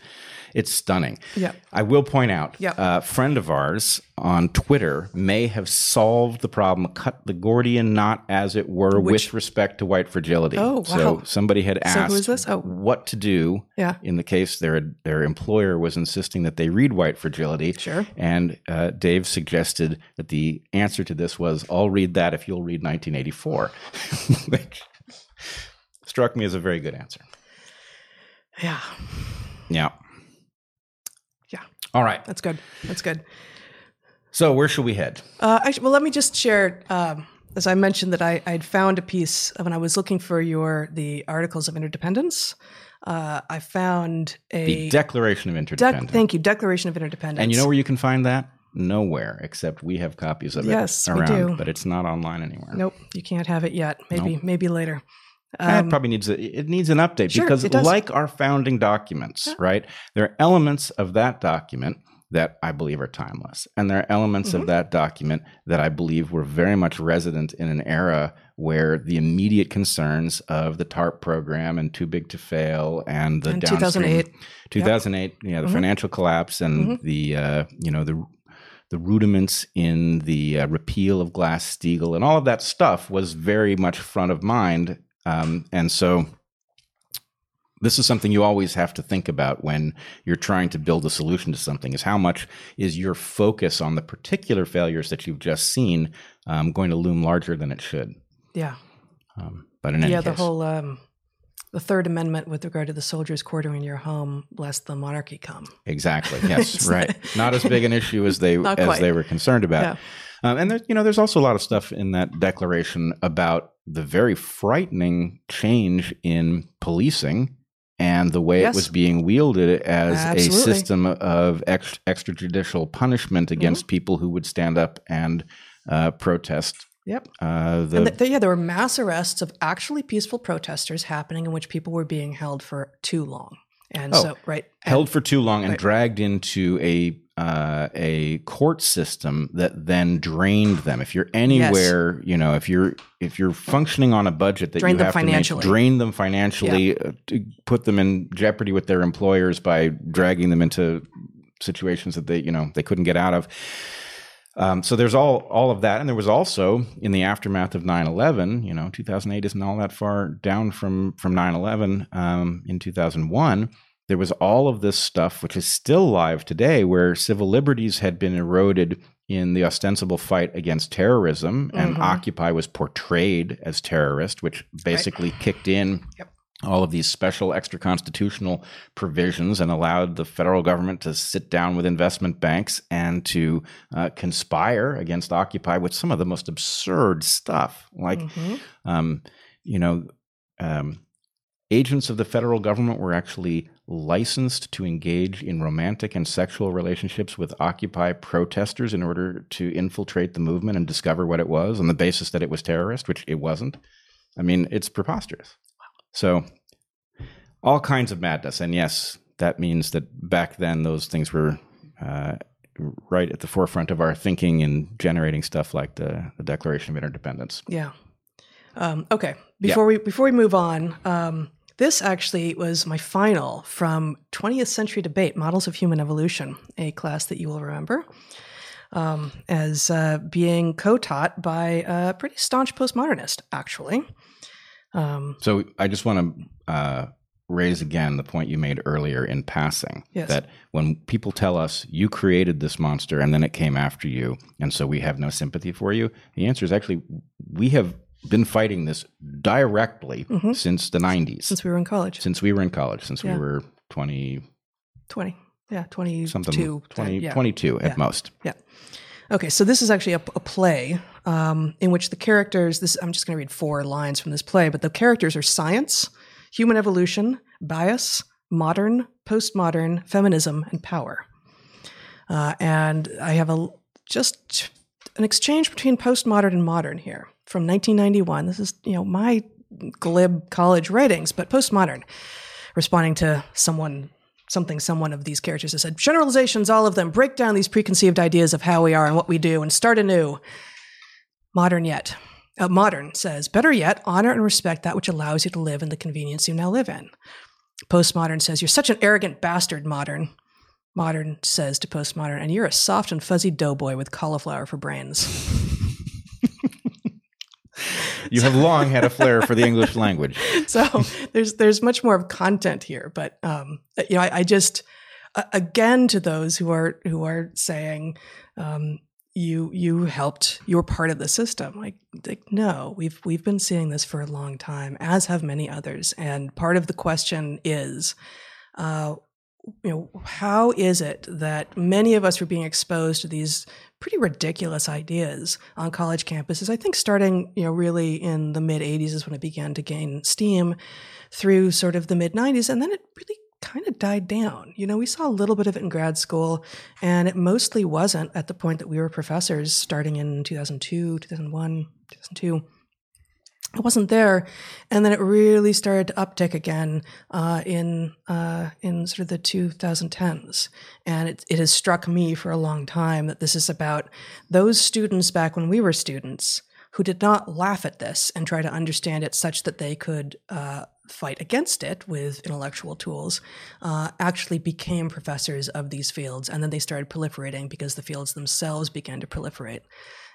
Speaker 1: it's stunning.
Speaker 2: yeah.
Speaker 1: I will point out,
Speaker 2: Yep.
Speaker 1: a friend of ours on Twitter may have solved the problem, cut the Gordian knot, as it were,
Speaker 2: Which-
Speaker 1: with respect to white fragility.
Speaker 2: Oh, wow.
Speaker 1: So somebody had
Speaker 2: So
Speaker 1: asked
Speaker 2: this? Oh.
Speaker 1: what to do
Speaker 2: Yeah.
Speaker 1: in the case their their employer was insisting that they read white fragility.
Speaker 2: Sure.
Speaker 1: And uh, Dave suggested that the answer to this was, "I'll read that if you'll read 1984," which struck me as a very good answer.
Speaker 2: Yeah.
Speaker 1: Yeah.
Speaker 2: Yeah.
Speaker 1: All right.
Speaker 2: That's good. That's good.
Speaker 1: So where should we head?
Speaker 2: Uh, actually, well, let me just share. Um, as I mentioned, that I I'd found a piece when I was looking for your the articles of interdependence. Uh, I found a
Speaker 1: The Declaration of
Speaker 2: Dec-
Speaker 1: Interdependence.
Speaker 2: thank you, Declaration of Interdependence.
Speaker 1: and you know where you can find that? Nowhere, except we have copies of it
Speaker 2: Yes, we
Speaker 1: around,
Speaker 2: do.
Speaker 1: but it's not online anywhere.
Speaker 2: Nope, you can't have it yet. Maybe maybe later.
Speaker 1: It probably needs a, it needs an update
Speaker 2: Um, sure,
Speaker 1: because, like our founding documents, right? There are elements of that document that I believe are timeless, and there are elements
Speaker 2: Mm-hmm.
Speaker 1: of that document that I believe were very much resident in an era where the immediate concerns of the TARP program and Too Big to Fail and the
Speaker 2: And
Speaker 1: downstream
Speaker 2: 2008.
Speaker 1: 2008, yeah, the
Speaker 2: Mhm.
Speaker 1: financial collapse and the uh, you know the the rudiments in the uh, repeal of Glass Steagall and all of that stuff was very much front of mind, um, and so this is something you always have to think about when you're trying to build a solution to something: is how much is your focus on the particular failures that you've just seen um, going to loom larger than it should?
Speaker 2: Yeah,
Speaker 1: Um, but in any
Speaker 2: yeah. The
Speaker 1: case,
Speaker 2: whole um, the Third Amendment with regard to the soldiers quartering your home, lest the monarchy come.
Speaker 1: Exactly. Yes. Right. Not as big an issue as they as they were concerned about.
Speaker 2: Yeah.
Speaker 1: Um, and there, you know, there's also a lot of stuff in that declaration about the very frightening change in policing and the way
Speaker 2: Yes.
Speaker 1: it was being wielded as
Speaker 2: Absolutely.
Speaker 1: a system of ex- extrajudicial punishment
Speaker 2: Mm-hmm.
Speaker 1: against people who would stand up and uh, protest.
Speaker 2: Yep.
Speaker 1: Uh, the,
Speaker 2: And th- th- yeah, there were mass arrests of actually peaceful protesters happening in which people were being held for too long. And
Speaker 1: Oh,
Speaker 2: so, right.
Speaker 1: held for too long and
Speaker 2: Right.
Speaker 1: dragged into a uh, a court system that then drained them. If you're anywhere, you know, if you're if you're functioning on a budget that
Speaker 2: Drained
Speaker 1: you
Speaker 2: them
Speaker 1: have to
Speaker 2: financially.
Speaker 1: make, drain them financially, uh, to put them in jeopardy with their employers by dragging them into situations that they you know they couldn't get out of. Um, so there's all all of that, and there was also in the aftermath of 9/11. You know, 2008 isn't all that far down from from 9/11. Um, in 2001, there was all of this stuff, which is still live today, where civil liberties had been eroded in the ostensible fight against terrorism, and
Speaker 2: Mhm.
Speaker 1: Occupy was portrayed as terrorist, which basically kicked in
Speaker 2: Yep.
Speaker 1: All of these special extra constitutional provisions and allowed the federal government to sit down with investment banks and to uh, conspire against Occupy with some of the most absurd stuff. Like,
Speaker 2: Mhm.
Speaker 1: um, you know, um, agents of the federal government were actually licensed to engage in romantic and sexual relationships with Occupy protesters in order to infiltrate the movement and discover what it was on the basis that it was terrorist, which it wasn't. I mean, it's preposterous. So, all kinds of madness. And yes, that means that back then those things were uh, right at the forefront of our thinking and generating stuff like the, the Declaration of Interdependence.
Speaker 2: Yeah. Um, okay. Before we before we move on, um, this actually was my final from 20th Century Debate: Models of Human Evolution, a class that you will remember um, as uh, being co-taught by a pretty staunch postmodernist, actually. Um,
Speaker 1: So I just want to uh, raise again the point you made earlier in passing
Speaker 2: Yes.
Speaker 1: that when people tell us you created this monster and then it came after you, and so we have no sympathy for you, the answer is actually we have been fighting this directly since the 90s,
Speaker 2: Since we were in college,
Speaker 1: since we were in college, since
Speaker 2: Yeah.
Speaker 1: we were 20
Speaker 2: twenty, yeah, twenty
Speaker 1: something,
Speaker 2: two,
Speaker 1: 20,
Speaker 2: yeah.
Speaker 1: 22 at
Speaker 2: Yeah.
Speaker 1: most.
Speaker 2: Yeah. Okay, so this is actually a, a play um, in which the characters. This I'm just going to read four lines from this play, but the characters are science, human evolution, bias, modern, postmodern, feminism, and power. Uh, and I have a just an exchange between postmodern and modern here from 1991. This is you know my glib college writings, but postmodern, responding to someone something someone of these characters has said. Generalizations all of them. Break down these preconceived ideas of how we are and what we do and start anew. Modern yet. Uh, modern says better yet honor and respect that which allows you to live in the convenience you now live in. Postmodern says you're such an arrogant bastard modern. Modern says to postmodern and you're a soft and fuzzy doughboy with cauliflower for brains
Speaker 1: You have long had a flair for the English language.
Speaker 2: so there's there's much more of content here but um you know i, I just uh, again to those who are who are saying um you you helped you were part of the system like, like no we've we've been seeing this for a long time as have many others and part of the question is uh you know how is it that many of us were being exposed to these pretty ridiculous ideas on college campuses. I think starting you know really in the mid 80s is when it began to gain steam through sort of the mid 90s and then it really kind of died down. You know we saw a little bit of it in grad school and it mostly wasn't at the point that we were professors starting in 2002 2001 2002 it wasn't there, and then it really started to uptick again uh, in uh, in sort of the 2010s. And it, it has struck me for a long time that this is about those students back when we were students who did not laugh at this and try to understand it such that they could uh, fight against it with intellectual tools, uh, actually became professors of these fields, and then they started proliferating because the fields themselves began to proliferate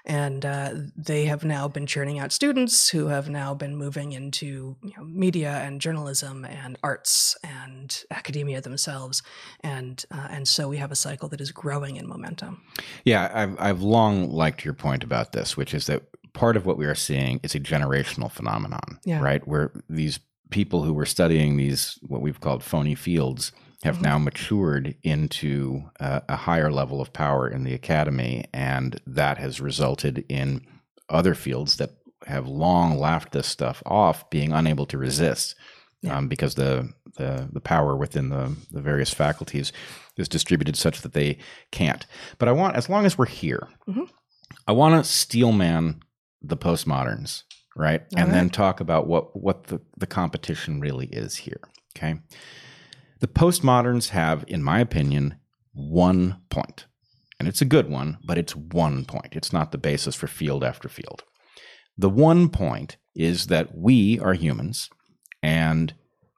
Speaker 2: and uh, they have now been churning out students who have now been moving into you know, media and journalism and arts and academia themselves, and uh, and so we have a cycle that is growing in momentum.
Speaker 1: Yeah, I've, I've long liked your point about this, which is that part of what we are seeing is a generational phenomenon,
Speaker 2: Yeah.
Speaker 1: right? Where these people who were studying these, what we've called phony fields, have
Speaker 2: Mm-hmm.
Speaker 1: now matured into uh, a higher level of power in the academy. And that has resulted in other fields that have long laughed this stuff off being unable to resist.
Speaker 2: Yeah.
Speaker 1: Um, because the, the the power within the, the various faculties is distributed such that they can't. But I want, as long as we're here,
Speaker 2: Mhm.
Speaker 1: I want to steelman the postmoderns, right?
Speaker 2: All
Speaker 1: and then talk about what what the, the competition really is here. Okay. The postmoderns have, in my opinion, one point. And it's a good one, but it's one point. It's not the basis for field after field. The one point is that we are humans and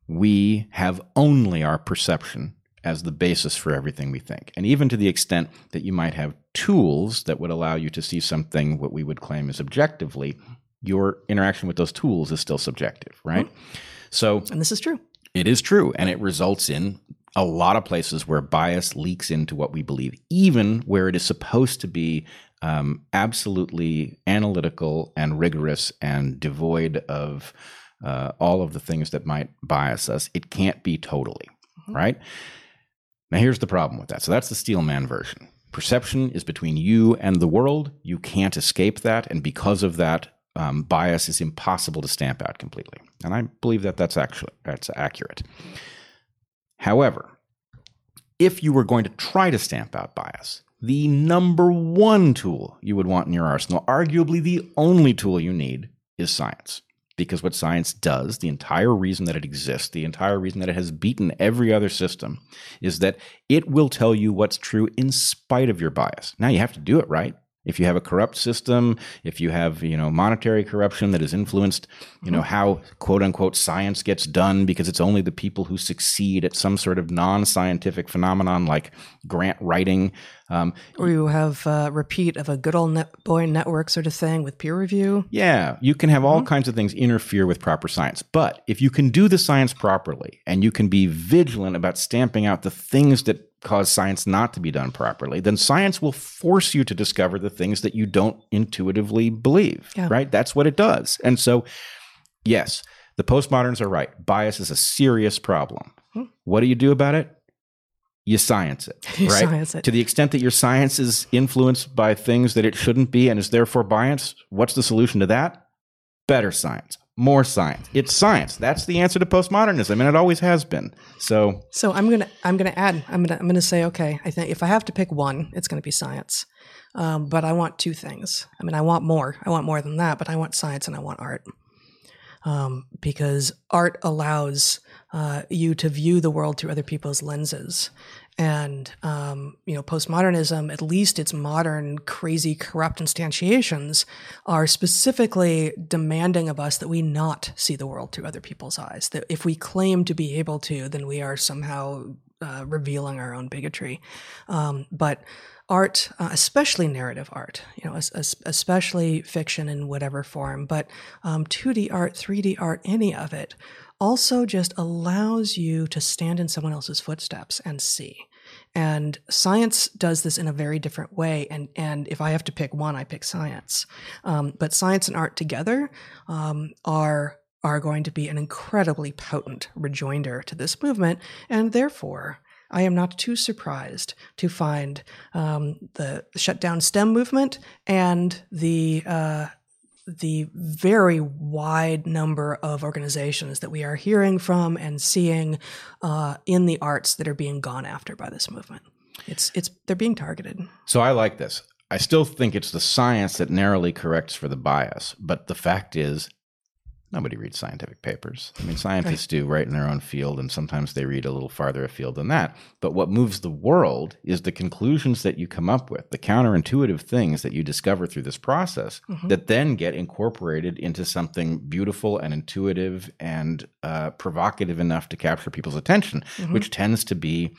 Speaker 1: we have only our perception as the basis for everything we think. And even to the extent that you might have tools that would allow you to see something what we would claim is objectively, your interaction with those tools is still subjective, right? So
Speaker 2: And this is true.
Speaker 1: it is true, and it results in a lot of places where bias leaks into what we believe, even where it is supposed to be um, absolutely analytical and rigorous and devoid of uh, all of the things that might bias us. It can't be totally,
Speaker 2: Mhm.
Speaker 1: right? Now, here's the problem with that. So that's the Steelman version. Perception is between you and the world. You can't escape that, and because of that, um, bias is impossible to stamp out completely. And I believe that that's actually that's accurate. However, if you were going to try to stamp out bias, the number one tool you would want in your arsenal, arguably the only tool you need, is science. Because what science does, the entire reason that it exists, the entire reason that it has beaten every other system, is that it will tell you what's true in spite of your bias. Now you have to do it right. If you have a corrupt system, if you have, you know, monetary corruption that has influenced, you know, how quote unquote science gets done because it's only the people who succeed at some sort of non-scientific phenomenon like grant writing. Um,
Speaker 2: Or you have a repeat of a good old net boy network sort of thing with peer review.
Speaker 1: yeah, you can have all kinds of things interfere with proper science. But if you can do the science properly and you can be vigilant about stamping out the things that cause science not to be done properly, then science will force you to discover the things that you don't intuitively believe,
Speaker 2: Yeah.
Speaker 1: right? That's what it does. And so, yes, the postmoderns are right. Bias is a serious problem.
Speaker 2: Hmm.
Speaker 1: What do you do about it? You science it,
Speaker 2: You
Speaker 1: right?
Speaker 2: science it.
Speaker 1: To the extent that your science is influenced by things that it shouldn't be and is therefore biased, what's the solution to that? Better science, more science. It's science. That's the answer to postmodernism, and it always has been. So,
Speaker 2: So I'm gonna I'm gonna add I'm gonna I'm gonna say okay I think if I have to pick one it's gonna be science, um, but I want two things. I mean I want more. I want more than that, but I want science and I want art, um, because art allows uh, you to view the world through other people's lenses. And um, you know, postmodernism, at least its modern, crazy, corrupt instantiations, are specifically demanding of us that we not see the world through other people's eyes. That if we claim to be able to, then we are somehow uh, revealing our own bigotry. Um, but art, uh, especially narrative art, you know, es- es- especially fiction in whatever form, but um, 2D art, 3D art, any of it, also just allows you to stand in someone else's footsteps and see. And science does this in a very different way. And and if I have to pick one, I pick science. Um, but science and art together um, are are going to be an incredibly potent rejoinder to this movement, and therefore. I am not too surprised to find um, the shutdown STEM movement and the uh, the very wide number of organizations that we are hearing from and seeing uh, in the arts that are being gone after by this movement. It's it's they're being targeted.
Speaker 1: so I like this. I still think it's the science that narrowly corrects for the bias, but the fact is, nobody reads scientific papers. I mean, scientists do right in their own field, and sometimes they read a little farther afield than that. But what moves the world is the conclusions that you come up with, the counterintuitive things that you discover through this process that then get incorporated into something beautiful and intuitive and uh, provocative enough to capture people's attention, which tends to be.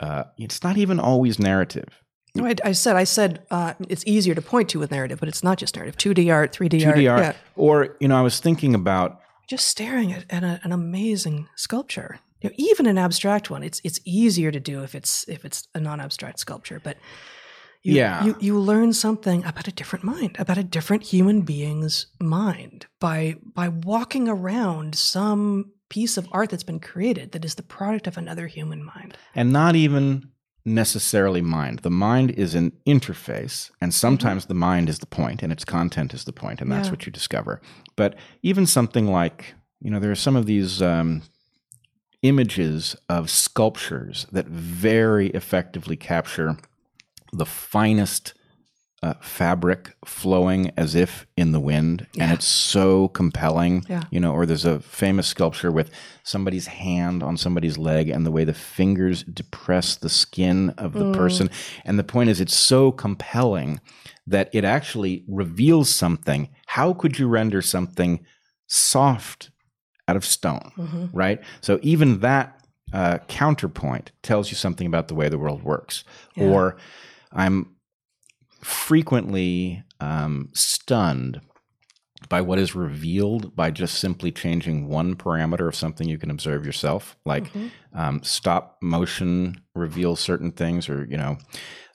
Speaker 1: Uh, it's not even always narrative.
Speaker 2: No, I, I said I said uh, it's easier to point to with narrative, but it's not just narrative. Two D art, three D
Speaker 1: 2D
Speaker 2: art,
Speaker 1: art.
Speaker 2: yeah.
Speaker 1: Or, you know, I was thinking about
Speaker 2: just staring at, at a, an amazing sculpture. You know, even an abstract one, it's it's easier to do if it's if it's a non-abstract sculpture. But you,
Speaker 1: Yeah.
Speaker 2: you you learn something about a different mind, about a different human being's mind by by walking around some piece of art that's been created that is the product of another human mind.
Speaker 1: and not even necessarily mind. The mind is an interface, and sometimes the mind is the point, and its content is the point, and that's
Speaker 2: Yeah.
Speaker 1: what you discover. But even something like, you know, there are some of these um, images of sculptures that very effectively capture the finest. Uh, fabric flowing as if in the wind, and it's so compelling.
Speaker 2: Yeah.
Speaker 1: You know, or there's a famous sculpture with somebody's hand on somebody's leg and the way the fingers depress the skin of the person. And the point is, it's so compelling that it actually reveals something. How could you render something soft out of stone,
Speaker 2: Mm-hmm.
Speaker 1: right? So even that uh, counterpoint tells you something about the way the world works.
Speaker 2: Yeah.
Speaker 1: Or I'm frequently um, stunned by what is revealed by just simply changing one parameter of something you can observe yourself. Like um, stop motion reveals certain things or you know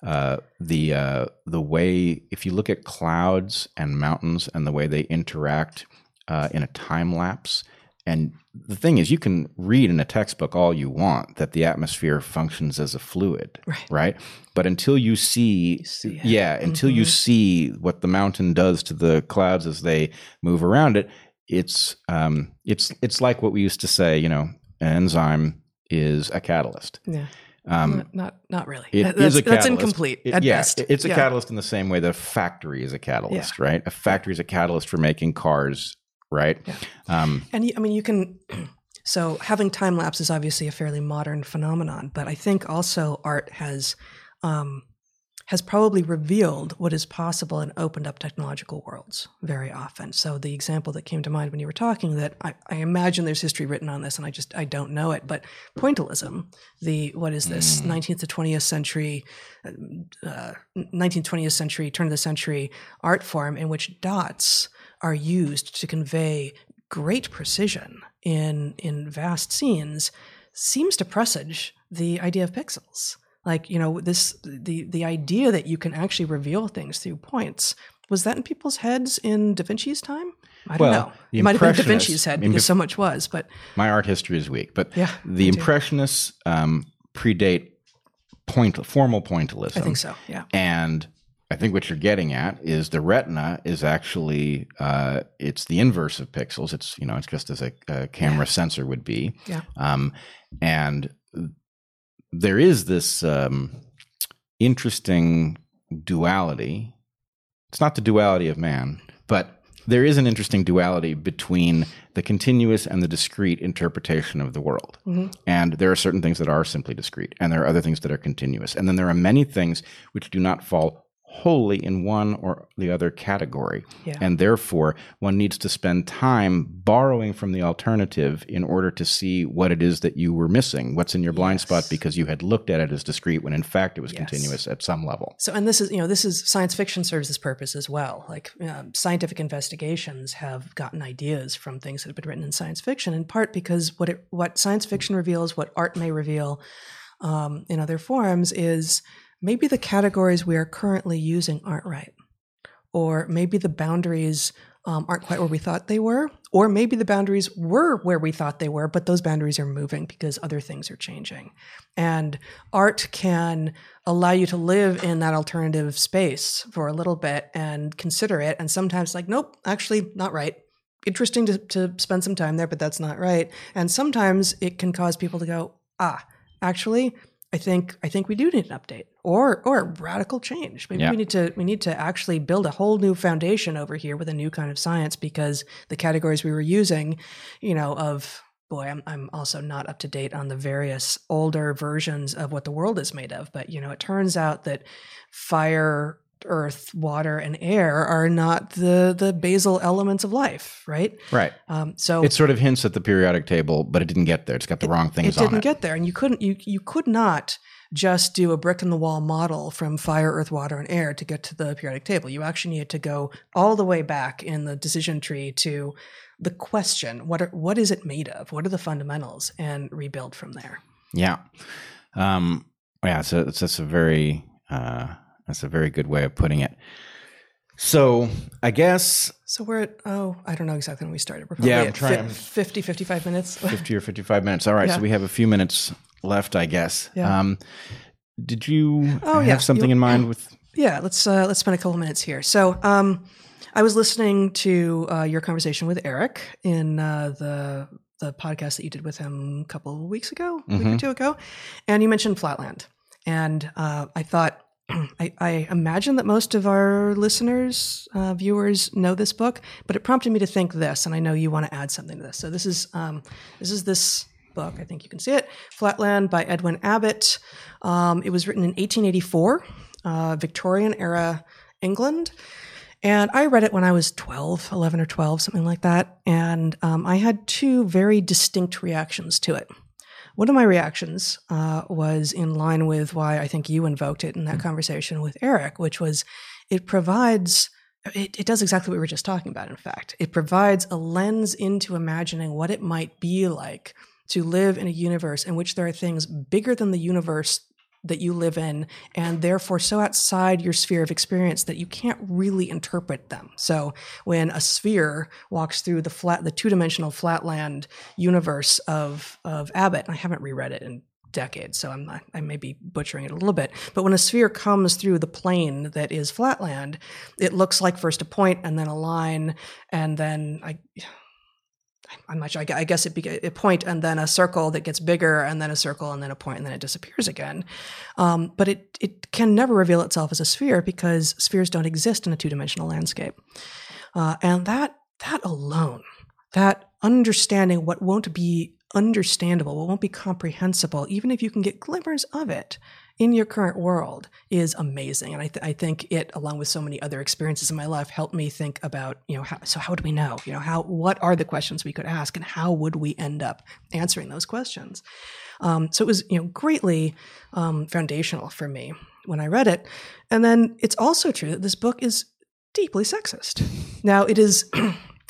Speaker 1: uh, the uh, the way if you look at clouds and mountains and the way they interact uh, in a time lapse and the thing is you can read in a textbook all you want that the atmosphere functions as a fluid
Speaker 2: Right.
Speaker 1: right but until you see,
Speaker 2: see
Speaker 1: yeah until you
Speaker 2: Mhm.
Speaker 1: see what the mountain does to the clouds as they move around it it's um it's it's like what we used to say you know an enzyme is a catalyst
Speaker 2: Yeah,
Speaker 1: um
Speaker 2: not, not not really.
Speaker 1: it
Speaker 2: that's,
Speaker 1: a
Speaker 2: that's incomplete
Speaker 1: It-
Speaker 2: at
Speaker 1: yeah,
Speaker 2: best.
Speaker 1: it's a
Speaker 2: Yeah.
Speaker 1: catalyst in the same way that a factory is a catalyst, right? A factory is a catalyst for making cars, right?
Speaker 2: Yeah.
Speaker 1: Um,
Speaker 2: And I mean, you can. So having time lapse is obviously a fairly modern phenomenon, but I think also art has um, has probably revealed what is possible and opened up technological worlds very often. So the example that came to mind when you were talking that I, I imagine there's history written on this and I just I don't know it, but pointillism, the what is this, 19th to 20th century, uh, 19th, 20th century, turn of the century art form in which dots are used to convey great precision in in vast scenes seems to presage the idea of pixels like you know this the the idea that you can actually reveal things through points was that in people's heads in da vinci's time i don't
Speaker 1: Well,
Speaker 2: know it might have been da vinci's head because so much was but
Speaker 1: My art history is weak, but
Speaker 2: Yeah,
Speaker 1: the. Impressionists um, predate point formal pointillism.
Speaker 2: i think so yeah
Speaker 1: And I think what you're getting at is the retina is actually uh, it's the inverse of pixels. It's you know it's just as a, a camera sensor would be.
Speaker 2: Yeah.
Speaker 1: Um, and there is this um, interesting duality. It's not the duality of man, but there is an interesting duality between the continuous and the discrete interpretation of the world.
Speaker 2: Mhm.
Speaker 1: And there are certain things that are simply discrete, and there are other things that are continuous. And then there are many things which do not fall wholly in one or the other category.
Speaker 2: Yeah.
Speaker 1: And therefore, one needs to spend time borrowing from the alternative in order to see what it is that you were missing, what's in your blind spot because you had looked at it as discrete when in fact it was
Speaker 2: Yes.
Speaker 1: continuous at some level.
Speaker 2: So, and this is, you know, this is science fiction serves this purpose as well. Like um, scientific investigations have gotten ideas from things that have been written in science fiction, in part because what it, what science fiction reveals, what art may reveal um, in other forms, is maybe the categories we are currently using aren't right, or maybe the boundaries um, aren't quite where we thought they were, or maybe the boundaries were where we thought they were, but those boundaries are moving because other things are changing. And art can allow you to live in that alternative space for a little bit and consider it. And sometimes, like, nope, actually, not right. Interesting to, to spend some time there, but that's not right. And sometimes it can cause people to go, ah, actually, I think I think we do need an update or or a radical change. Maybe
Speaker 1: Yeah.
Speaker 2: we need to we need to actually build a whole new foundation over here with a new kind of science because the categories we were using, you know, of boy, I'm I'm also not up to date on the various older versions of what the world is made of, but you know, it turns out that fire, earth, water, and air are not the the basal elements of life, right?
Speaker 1: Right.
Speaker 2: Um, so
Speaker 1: It sort of hints at the periodic table, but it didn't get there. It's got the wrong things
Speaker 2: it didn't
Speaker 1: it.
Speaker 2: get there and you couldn't you you could not just do a brick in the wall model from fire earth water and air to get to the periodic table you actually needed to go all the way back in the decision tree to the question what are, what is it made of what are the fundamentals and rebuild from there
Speaker 1: Yeah. Um, yeah, so it's that's a very uh, that's a very good way of putting it. So I guess
Speaker 2: so we're at oh i don't know exactly when we started we're probably
Speaker 1: Yeah, I'm
Speaker 2: at
Speaker 1: trying-
Speaker 2: fi- 50 55 minutes
Speaker 1: 50 or 55 minutes. All right,
Speaker 2: Yeah.
Speaker 1: so we have a few minutes left, I guess.
Speaker 2: Yeah.
Speaker 1: Um, did you
Speaker 2: Oh,
Speaker 1: have
Speaker 2: yeah.
Speaker 1: something
Speaker 2: You-
Speaker 1: in mind with
Speaker 2: Yeah, let's uh, let's spend a couple minutes here. So, um, I was listening to uh, your conversation with Eric in uh, the the podcast that you did with him a couple of weeks ago, a week or
Speaker 1: Mhm.
Speaker 2: two ago, and you mentioned Flatland, and uh, I thought. I, I imagine that most of our listeners, uh, viewers, know this book, but it prompted me to think this, and I know you want to add something to this. So this is um, this is this book. I think you can see it, Flatland by Edwin Abbott. Um, it was written in 1884, uh, Victorian era England. And I read it when I was 12, 11 or 12, something like that. And um, I had two very distinct reactions to it. One of my reactions uh, was in line with why I think you invoked it in that conversation with Eric, which was it provides, it, it does exactly what we were just talking about, in fact. It provides a lens into imagining what it might be like to live in a universe in which there are things bigger than the universe that you live in and therefore so outside your sphere of experience that you can't really interpret them. So when a sphere walks through the flat the two-dimensional flatland universe of of Abbott, and I haven't reread it in decades, so I'm not, I may be butchering it a little bit. But when a sphere comes through the plane that is flatland, it looks like first a point and then a line and then I I'm not sure. I guess it be a point and then a circle that gets bigger, and then a circle and then a point, and then it disappears again. Um, but it it can never reveal itself as a sphere because spheres don't exist in a two dimensional landscape. Uh, and that that alone, that understanding what won't be understandable, what won't be comprehensible, even if you can get glimmers of it in your current world, is amazing. And I, th- I think it, along with so many other experiences in my life, helped me think about, you know, how, so how do we know? You know, how what are the questions we could ask, and how would we end up answering those questions? Um, so it was, you know, greatly um, foundational for me when I read it. And then it's also true that this book is deeply sexist. Now it is.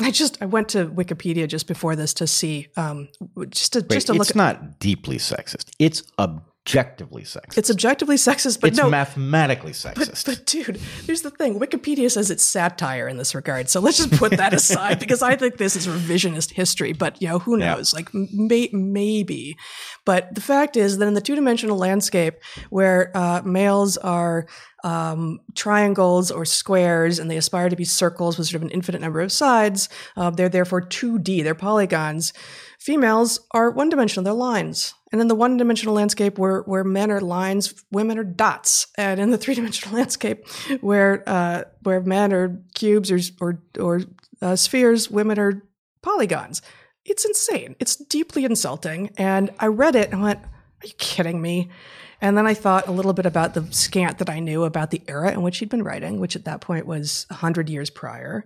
Speaker 2: I just I went to Wikipedia just before this to see um, just to
Speaker 1: Wait,
Speaker 2: just to look.
Speaker 1: it's
Speaker 2: at,
Speaker 1: not deeply sexist. It's objectively sexist.
Speaker 2: it's objectively sexist, but
Speaker 1: it's
Speaker 2: no.
Speaker 1: mathematically sexist.
Speaker 2: but dude, here's the thing. Wikipedia says it's satire in this regard. So let's just put that aside because I think this is revisionist history. But you know, who
Speaker 1: Yeah.
Speaker 2: knows? Like may, maybe. But the fact is that in the two dimensional landscape where uh, males are um, triangles or squares and they aspire to be circles with sort of an infinite number of sides, uh, they're therefore 2D, they're polygons. Females are one dimensional, they're lines. And in the one dimensional landscape where, where men are lines, women are dots. And in the three dimensional landscape where, uh, where men are cubes or, or, or uh, spheres, women are polygons. It's insane. It's deeply insulting. And I read it and went, Are you kidding me? And then I thought a little bit about the scant that I knew about the era in which he'd been writing, which at that point was 100 years prior.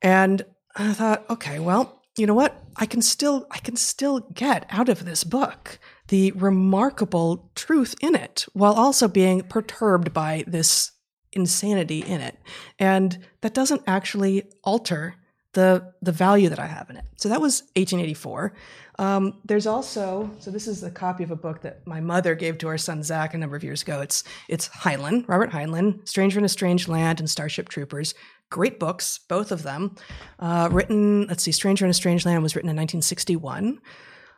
Speaker 2: And I thought, okay, well, you know what? I can still I can still get out of this book the remarkable truth in it while also being perturbed by this insanity in it. And that doesn't actually alter the the value that I have in it. So that was 1884. Um, there's also so this is a copy of a book that my mother gave to our son Zach a number of years ago. It's it's Heinlein, Robert Heinlein, Stranger in a Strange Land and Starship Troopers. Great books, both of them. Uh, written, let's see, Stranger in a Strange Land was written in 1961.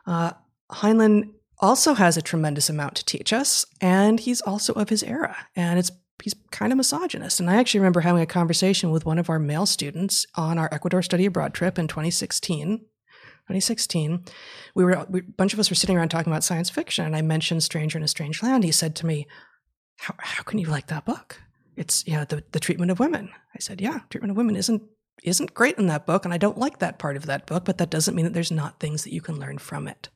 Speaker 2: Uh, Heinlein also has a tremendous amount to teach us, and he's also of his era, and it's he's kind of misogynist. And I actually remember having a conversation with one of our male students on our Ecuador study abroad trip in 2016. 2016, we were we, a bunch of us were sitting around talking about science fiction, and I mentioned Stranger in a Strange Land. He said to me, "How how can you like that book? It's know the the treatment of women." I said, "Yeah, treatment of women isn't isn't great in that book, and I don't like that part of that book, but that doesn't mean that there's not things that you can learn from it."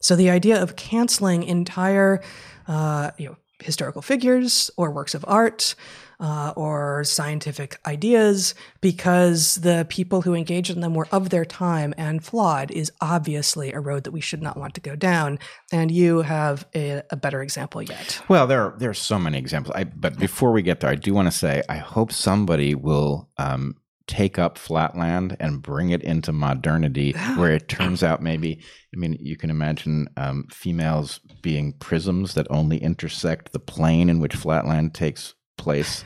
Speaker 2: So the idea of canceling entire, uh, you know, historical figures or works of art uh, or scientific ideas because the people who engaged in them were of their time and flawed is obviously a road that we should not want to go down. And you have a, a better example yet.
Speaker 1: Well, there are, there are so many examples. I, but before we get there, I do want to say I hope somebody will um, take up Flatland and bring it into modernity, where it turns out maybe. I mean, you can imagine um, females being prisms that only intersect the plane in which Flatland takes place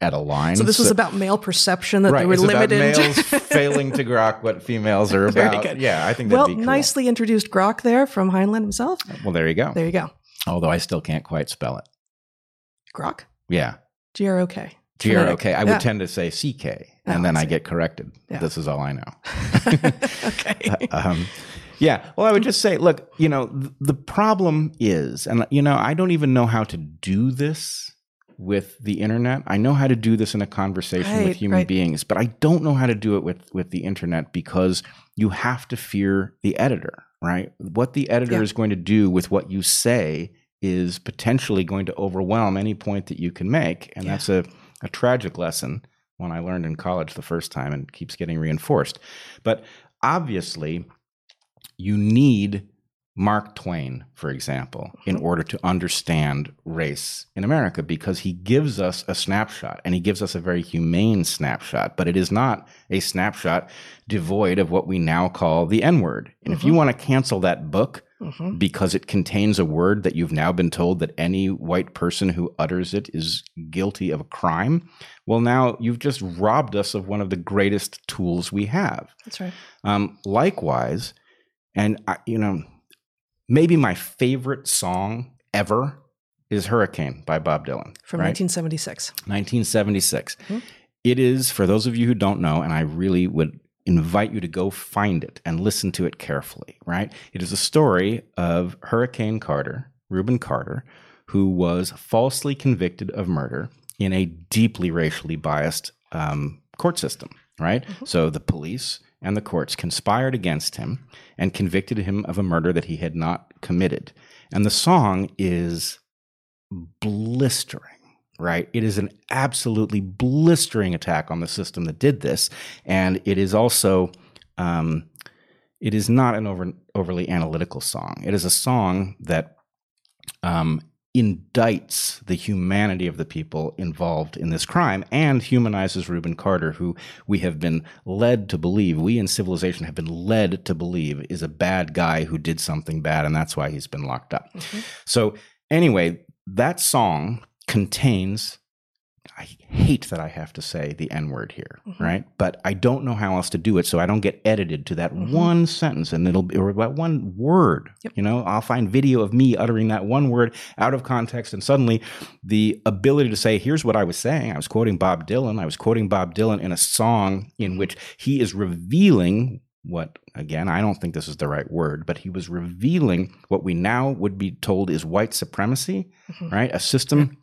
Speaker 1: at a line.
Speaker 2: So this was about male perception that
Speaker 1: right.
Speaker 2: they were
Speaker 1: it's
Speaker 2: limited.
Speaker 1: about males failing to grok what females are about. Yeah, I think that'd
Speaker 2: well,
Speaker 1: cool.
Speaker 2: nicely introduced Grok there from Heinlein himself.
Speaker 1: Well, there you go.
Speaker 2: There you go.
Speaker 1: Although I still can't quite spell it.
Speaker 2: Grok.
Speaker 1: Yeah.
Speaker 2: G R O K.
Speaker 1: G R O K. I would
Speaker 2: Yeah.
Speaker 1: tend to say C K, and then
Speaker 2: I
Speaker 1: get corrected.
Speaker 2: Yeah.
Speaker 1: This is all I know.
Speaker 2: okay.
Speaker 1: um, yeah. Well, I would just say, look, you know, th- the problem is, and you know, I don't even know how to do this with the internet. I know how to do this in a conversation
Speaker 2: Right,
Speaker 1: with human
Speaker 2: right.
Speaker 1: beings, but I don't know how to do it with with the internet because you have to fear the editor, right? What the editor
Speaker 2: Yeah.
Speaker 1: is going to do with what you say is potentially going to overwhelm any point that you can make, and
Speaker 2: Yeah.
Speaker 1: that's a a tragic lesson one I learned in college the first time and keeps getting reinforced. But obviously, you need Mark Twain, for example, in mm-hmm. order to understand race in America because he gives us a snapshot and he gives us a very humane snapshot, but it is not a snapshot devoid of what we now call the N word. And if you mm-hmm. want to cancel that book,
Speaker 2: Mhm.
Speaker 1: because it contains a word that you've now been told that any white person who utters it is guilty of a crime. Well, now you've just robbed us of one of the greatest tools we have.
Speaker 2: That's right.
Speaker 1: Um, likewise, and I, you know, maybe my favorite song ever is Hurricane by Bob Dylan
Speaker 2: From
Speaker 1: right?
Speaker 2: 1976.
Speaker 1: 1976.
Speaker 2: Mhm.
Speaker 1: It is, for those of you who don't know, and I really would invite you to go find it and listen to it carefully, right? It is a story of Hurricane Carter, Rubin Carter, who was falsely convicted of murder in a deeply racially biased um, court system, right? So the police and the courts conspired against him and convicted him of a murder that he had not committed. And the song is blistering right? It is an absolutely blistering attack on the system that did this, and it is also um, it is not an over, overly analytical song. It is a song that um, indicts the humanity of the people involved in this crime and humanizes Rubin Carter, who we have been led to believe, we in civilization have been led to believe is a bad guy who did something bad, and that's why he's been locked up. Mm-hmm. So, anyway, that song contains I hate that I have to say the N word here, mm-hmm. right? But I don't know how else to do it, so I don't get edited to that mm-hmm. one sentence, and it'll be or that one word. Yep. You know, I'll find video of me uttering that one word out of context, and suddenly the ability to say, "Here's what I was saying." I was quoting Bob Dylan. I was quoting Bob Dylan in a song in which he is revealing what again i don't think this is the right word but he was revealing what we now would be told is white supremacy mm-hmm. right a system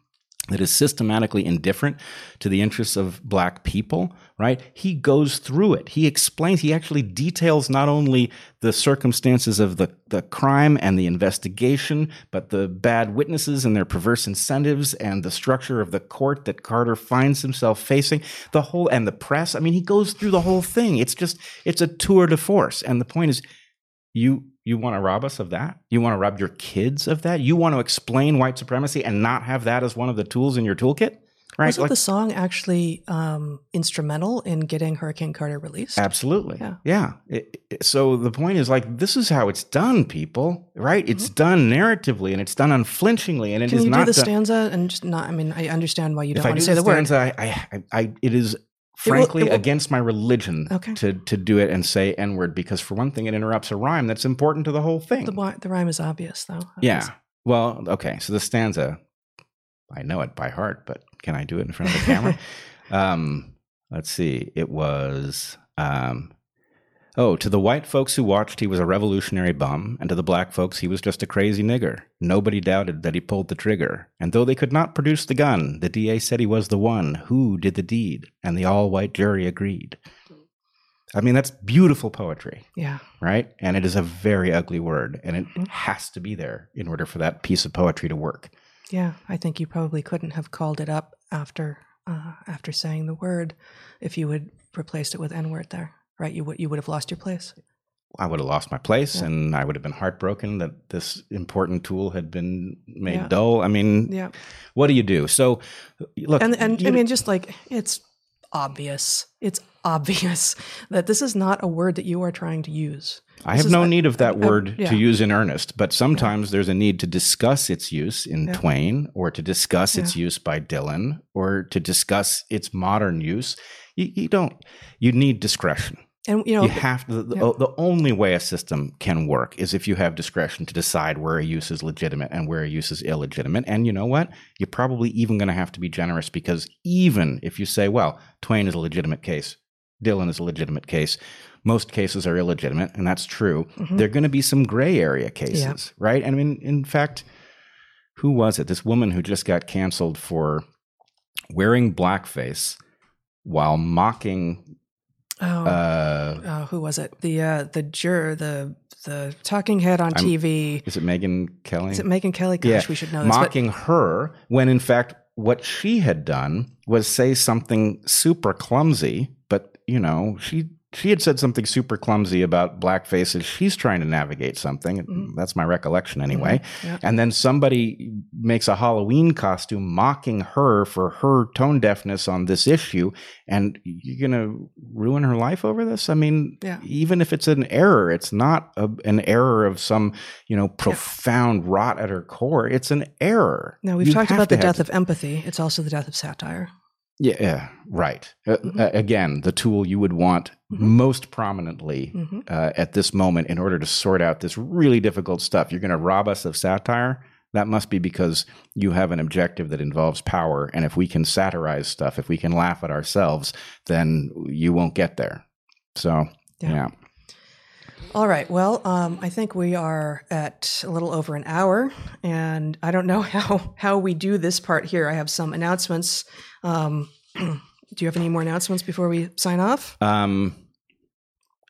Speaker 1: that is systematically indifferent to the interests of black people, right? He goes through it. He explains, he actually details not only the circumstances of the, the crime and the investigation, but the bad witnesses and their perverse incentives and the structure of the court that Carter finds himself facing, the whole, and the press. I mean, he goes through the whole thing. It's just, it's a tour de force. And the point is, you you want to rob us of that? You want to rob your kids of that? You want to explain white supremacy and not have that as one of the tools in your toolkit?
Speaker 2: Right? Wasn't like, the song actually um, instrumental in getting Hurricane Carter released?
Speaker 1: Absolutely. Yeah. Yeah. It, it, so the point is like this is how it's done, people. Right? It's mm-hmm. done narratively and it's done unflinchingly, and it
Speaker 2: Can
Speaker 1: is
Speaker 2: you
Speaker 1: not
Speaker 2: do the done, stanza and just not. I mean, I understand why you don't want to say the,
Speaker 1: the stanza, word. I, I, I, it is frankly it will, it will, against my religion okay. to to do it and say n word because for one thing it interrupts a rhyme that's important to the whole thing.
Speaker 2: The, the rhyme is obvious though.
Speaker 1: Yeah. Well, okay. So the stanza, I know it by heart, but can I do it in front of the camera? um, let's see. It was um, Oh, to the white folks who watched, he was a revolutionary bum, and to the black folks, he was just a crazy nigger. Nobody doubted that he pulled the trigger. And though they could not produce the gun, the DA said he was the one who did the deed, and the all white jury agreed. I mean, that's beautiful poetry.
Speaker 2: Yeah.
Speaker 1: Right? And it is a very ugly word, and it mm-hmm. has to be there in order for that piece of poetry to work.
Speaker 2: Yeah, I think you probably couldn't have called it up after uh, after saying the word if you had replaced it with N word there right? You would you would have lost your place.
Speaker 1: I would have lost my place, yeah. and I would have been heartbroken that this important tool had been made yeah. dull. I mean, yeah. what do you do? So, look,
Speaker 2: and and I mean, just like it's obvious, it's obvious that this is not a word that you are trying to use.
Speaker 1: I have no a, need of that word yeah. to use in earnest, but sometimes there's a need to discuss its use in yeah. Twain, or to discuss its use by Dylan, or to discuss its modern use. You, you don't. You need discretion.
Speaker 2: And you know,
Speaker 1: you have to, the, yeah. the only way a system can work is if you have discretion to decide where a use is legitimate and where a use is illegitimate. And you know what? You're probably even going to have to be generous because even if you say, well, Twain is a legitimate case, Dylan is a legitimate case, most cases are illegitimate, and that's true. Mm-hmm. There are going to be some gray area cases, yeah. right? And I mean, in fact, who was it? This woman who just got canceled for wearing blackface while mocking
Speaker 2: Oh, uh, oh, who was it? The uh, the juror, the the talking head on I'm, TV.
Speaker 1: Is it Megyn Kelly?
Speaker 2: Is it Megyn Kelly? Gosh, yeah. we should know.
Speaker 1: This, mocking but- her when in fact what she had done was say something super clumsy, but you know she she had said something super clumsy about black faces. She's trying to navigate something. Mm-hmm. That's my recollection anyway. Mm-hmm. Yeah. And then somebody makes a Halloween costume mocking her for her tone deafness on this issue. And you're going to ruin her life over this? I mean, yeah. even if it's an error, it's not a, an error of some, you know, profound yeah. rot at her core. It's an error.
Speaker 2: Now, we've you talked about the death of empathy. It's also the death of satire.
Speaker 1: Yeah, yeah right. Uh, mm-hmm. Uh, again, the tool you would want mm-hmm. most prominently mm-hmm. uh, at this moment in order to sort out this really difficult stuff. You're going to rob us of satire. That must be because you have an objective that involves power. And if we can satirize stuff, if we can laugh at ourselves, then you won't get there. So, yeah. yeah.
Speaker 2: All right. Well, um, I think we are at a little over an hour, and I don't know how how we do this part here. I have some announcements. Um, do you have any more announcements before we sign off? Um,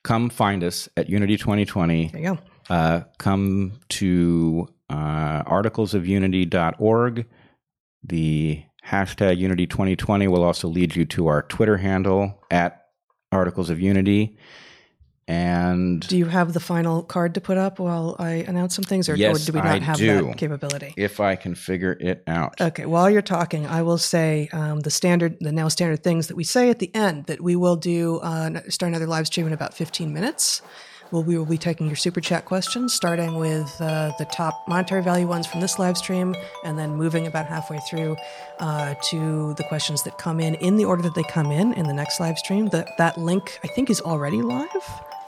Speaker 1: come find us at Unity 2020.
Speaker 2: There you go.
Speaker 1: Uh, come to uh, articlesofunity.org. The hashtag Unity 2020 will also lead you to our Twitter handle at Articles of Unity. And
Speaker 2: Do you have the final card to put up while I announce some things, or,
Speaker 1: Yes,
Speaker 2: do we not
Speaker 1: I
Speaker 2: have
Speaker 1: do.
Speaker 2: that capability?
Speaker 1: if I can figure it out,
Speaker 2: Okay, while you're talking, I will say um, the standard, the now standard things that we say at the end that we will do, uh, start another live stream in about 15 minutes. Well, we will be taking your super chat questions, starting with uh, the top monetary value ones from this live stream, and then moving about halfway through uh, to the questions that come in in the order that they come in in the next live stream. That that link, I think, is already live,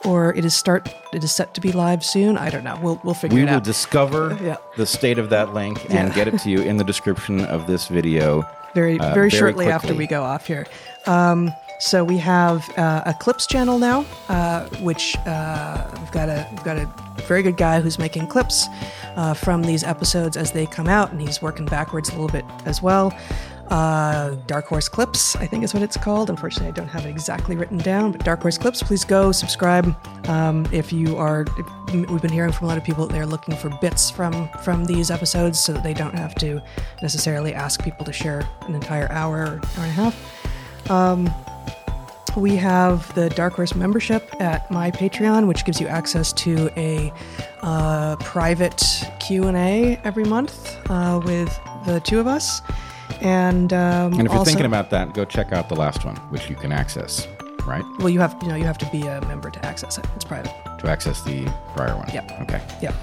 Speaker 2: or it is start. It is set to be live soon. I don't know. We'll we'll figure
Speaker 1: we
Speaker 2: it out.
Speaker 1: We will discover
Speaker 2: Yeah.
Speaker 1: the state of that link and get it to you in the description of this video.
Speaker 2: very
Speaker 1: uh,
Speaker 2: very
Speaker 1: very
Speaker 2: shortly after we go off here. Um, so we have uh, a clips channel now, uh, which uh, we've got a we've got a very good guy who's making clips uh, from these episodes as they come out, and he's working backwards a little bit as well. Uh, Dark Horse Clips, I think is what it's called. Unfortunately, I don't have it exactly written down, but Dark Horse Clips, please go subscribe. Um, if you are, if, we've been hearing from a lot of people that they're looking for bits from from these episodes, so that they don't have to necessarily ask people to share an entire hour or hour and a half. Um, we have the Dark Horse membership at my Patreon, which gives you access to a uh, private Q and A every month uh, with the two of us. And um,
Speaker 1: And if you're
Speaker 2: also-
Speaker 1: thinking about that, go check out the last one, which you can access, right?
Speaker 2: well, you have you know you have to be a member to access it. It's private.
Speaker 1: To access the prior one.
Speaker 2: Yep.
Speaker 1: Okay.
Speaker 2: Yeah.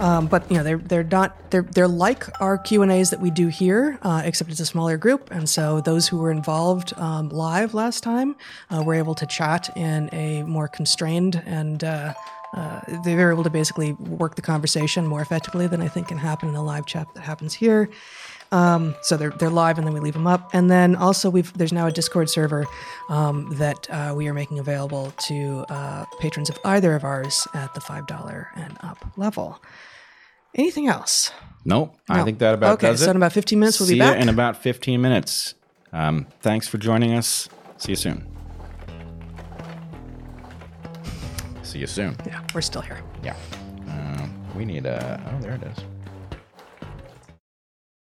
Speaker 2: Um, but you know they're they're not they're they're like our Q and A's that we do here, uh, except it's a smaller group, and so those who were involved um, live last time uh, were able to chat in a more constrained and uh, uh, they were able to basically work the conversation more effectively than I think can happen in a live chat that happens here. Um, so they're they're live and then we leave them up, and then also we've there's now a Discord server um, that uh, we are making available to uh, patrons of either of ours at the five dollar and up level. Anything else?
Speaker 1: Nope. I think that about
Speaker 2: okay.
Speaker 1: does
Speaker 2: so
Speaker 1: it.
Speaker 2: in about 15 minutes we'll be back.
Speaker 1: See
Speaker 2: be
Speaker 1: you
Speaker 2: back.
Speaker 1: in about 15 minutes. Um, thanks for joining us. See you soon. See you soon.
Speaker 2: yeah, we're still here.
Speaker 1: Yeah. Uh, we need a. Oh, there it is.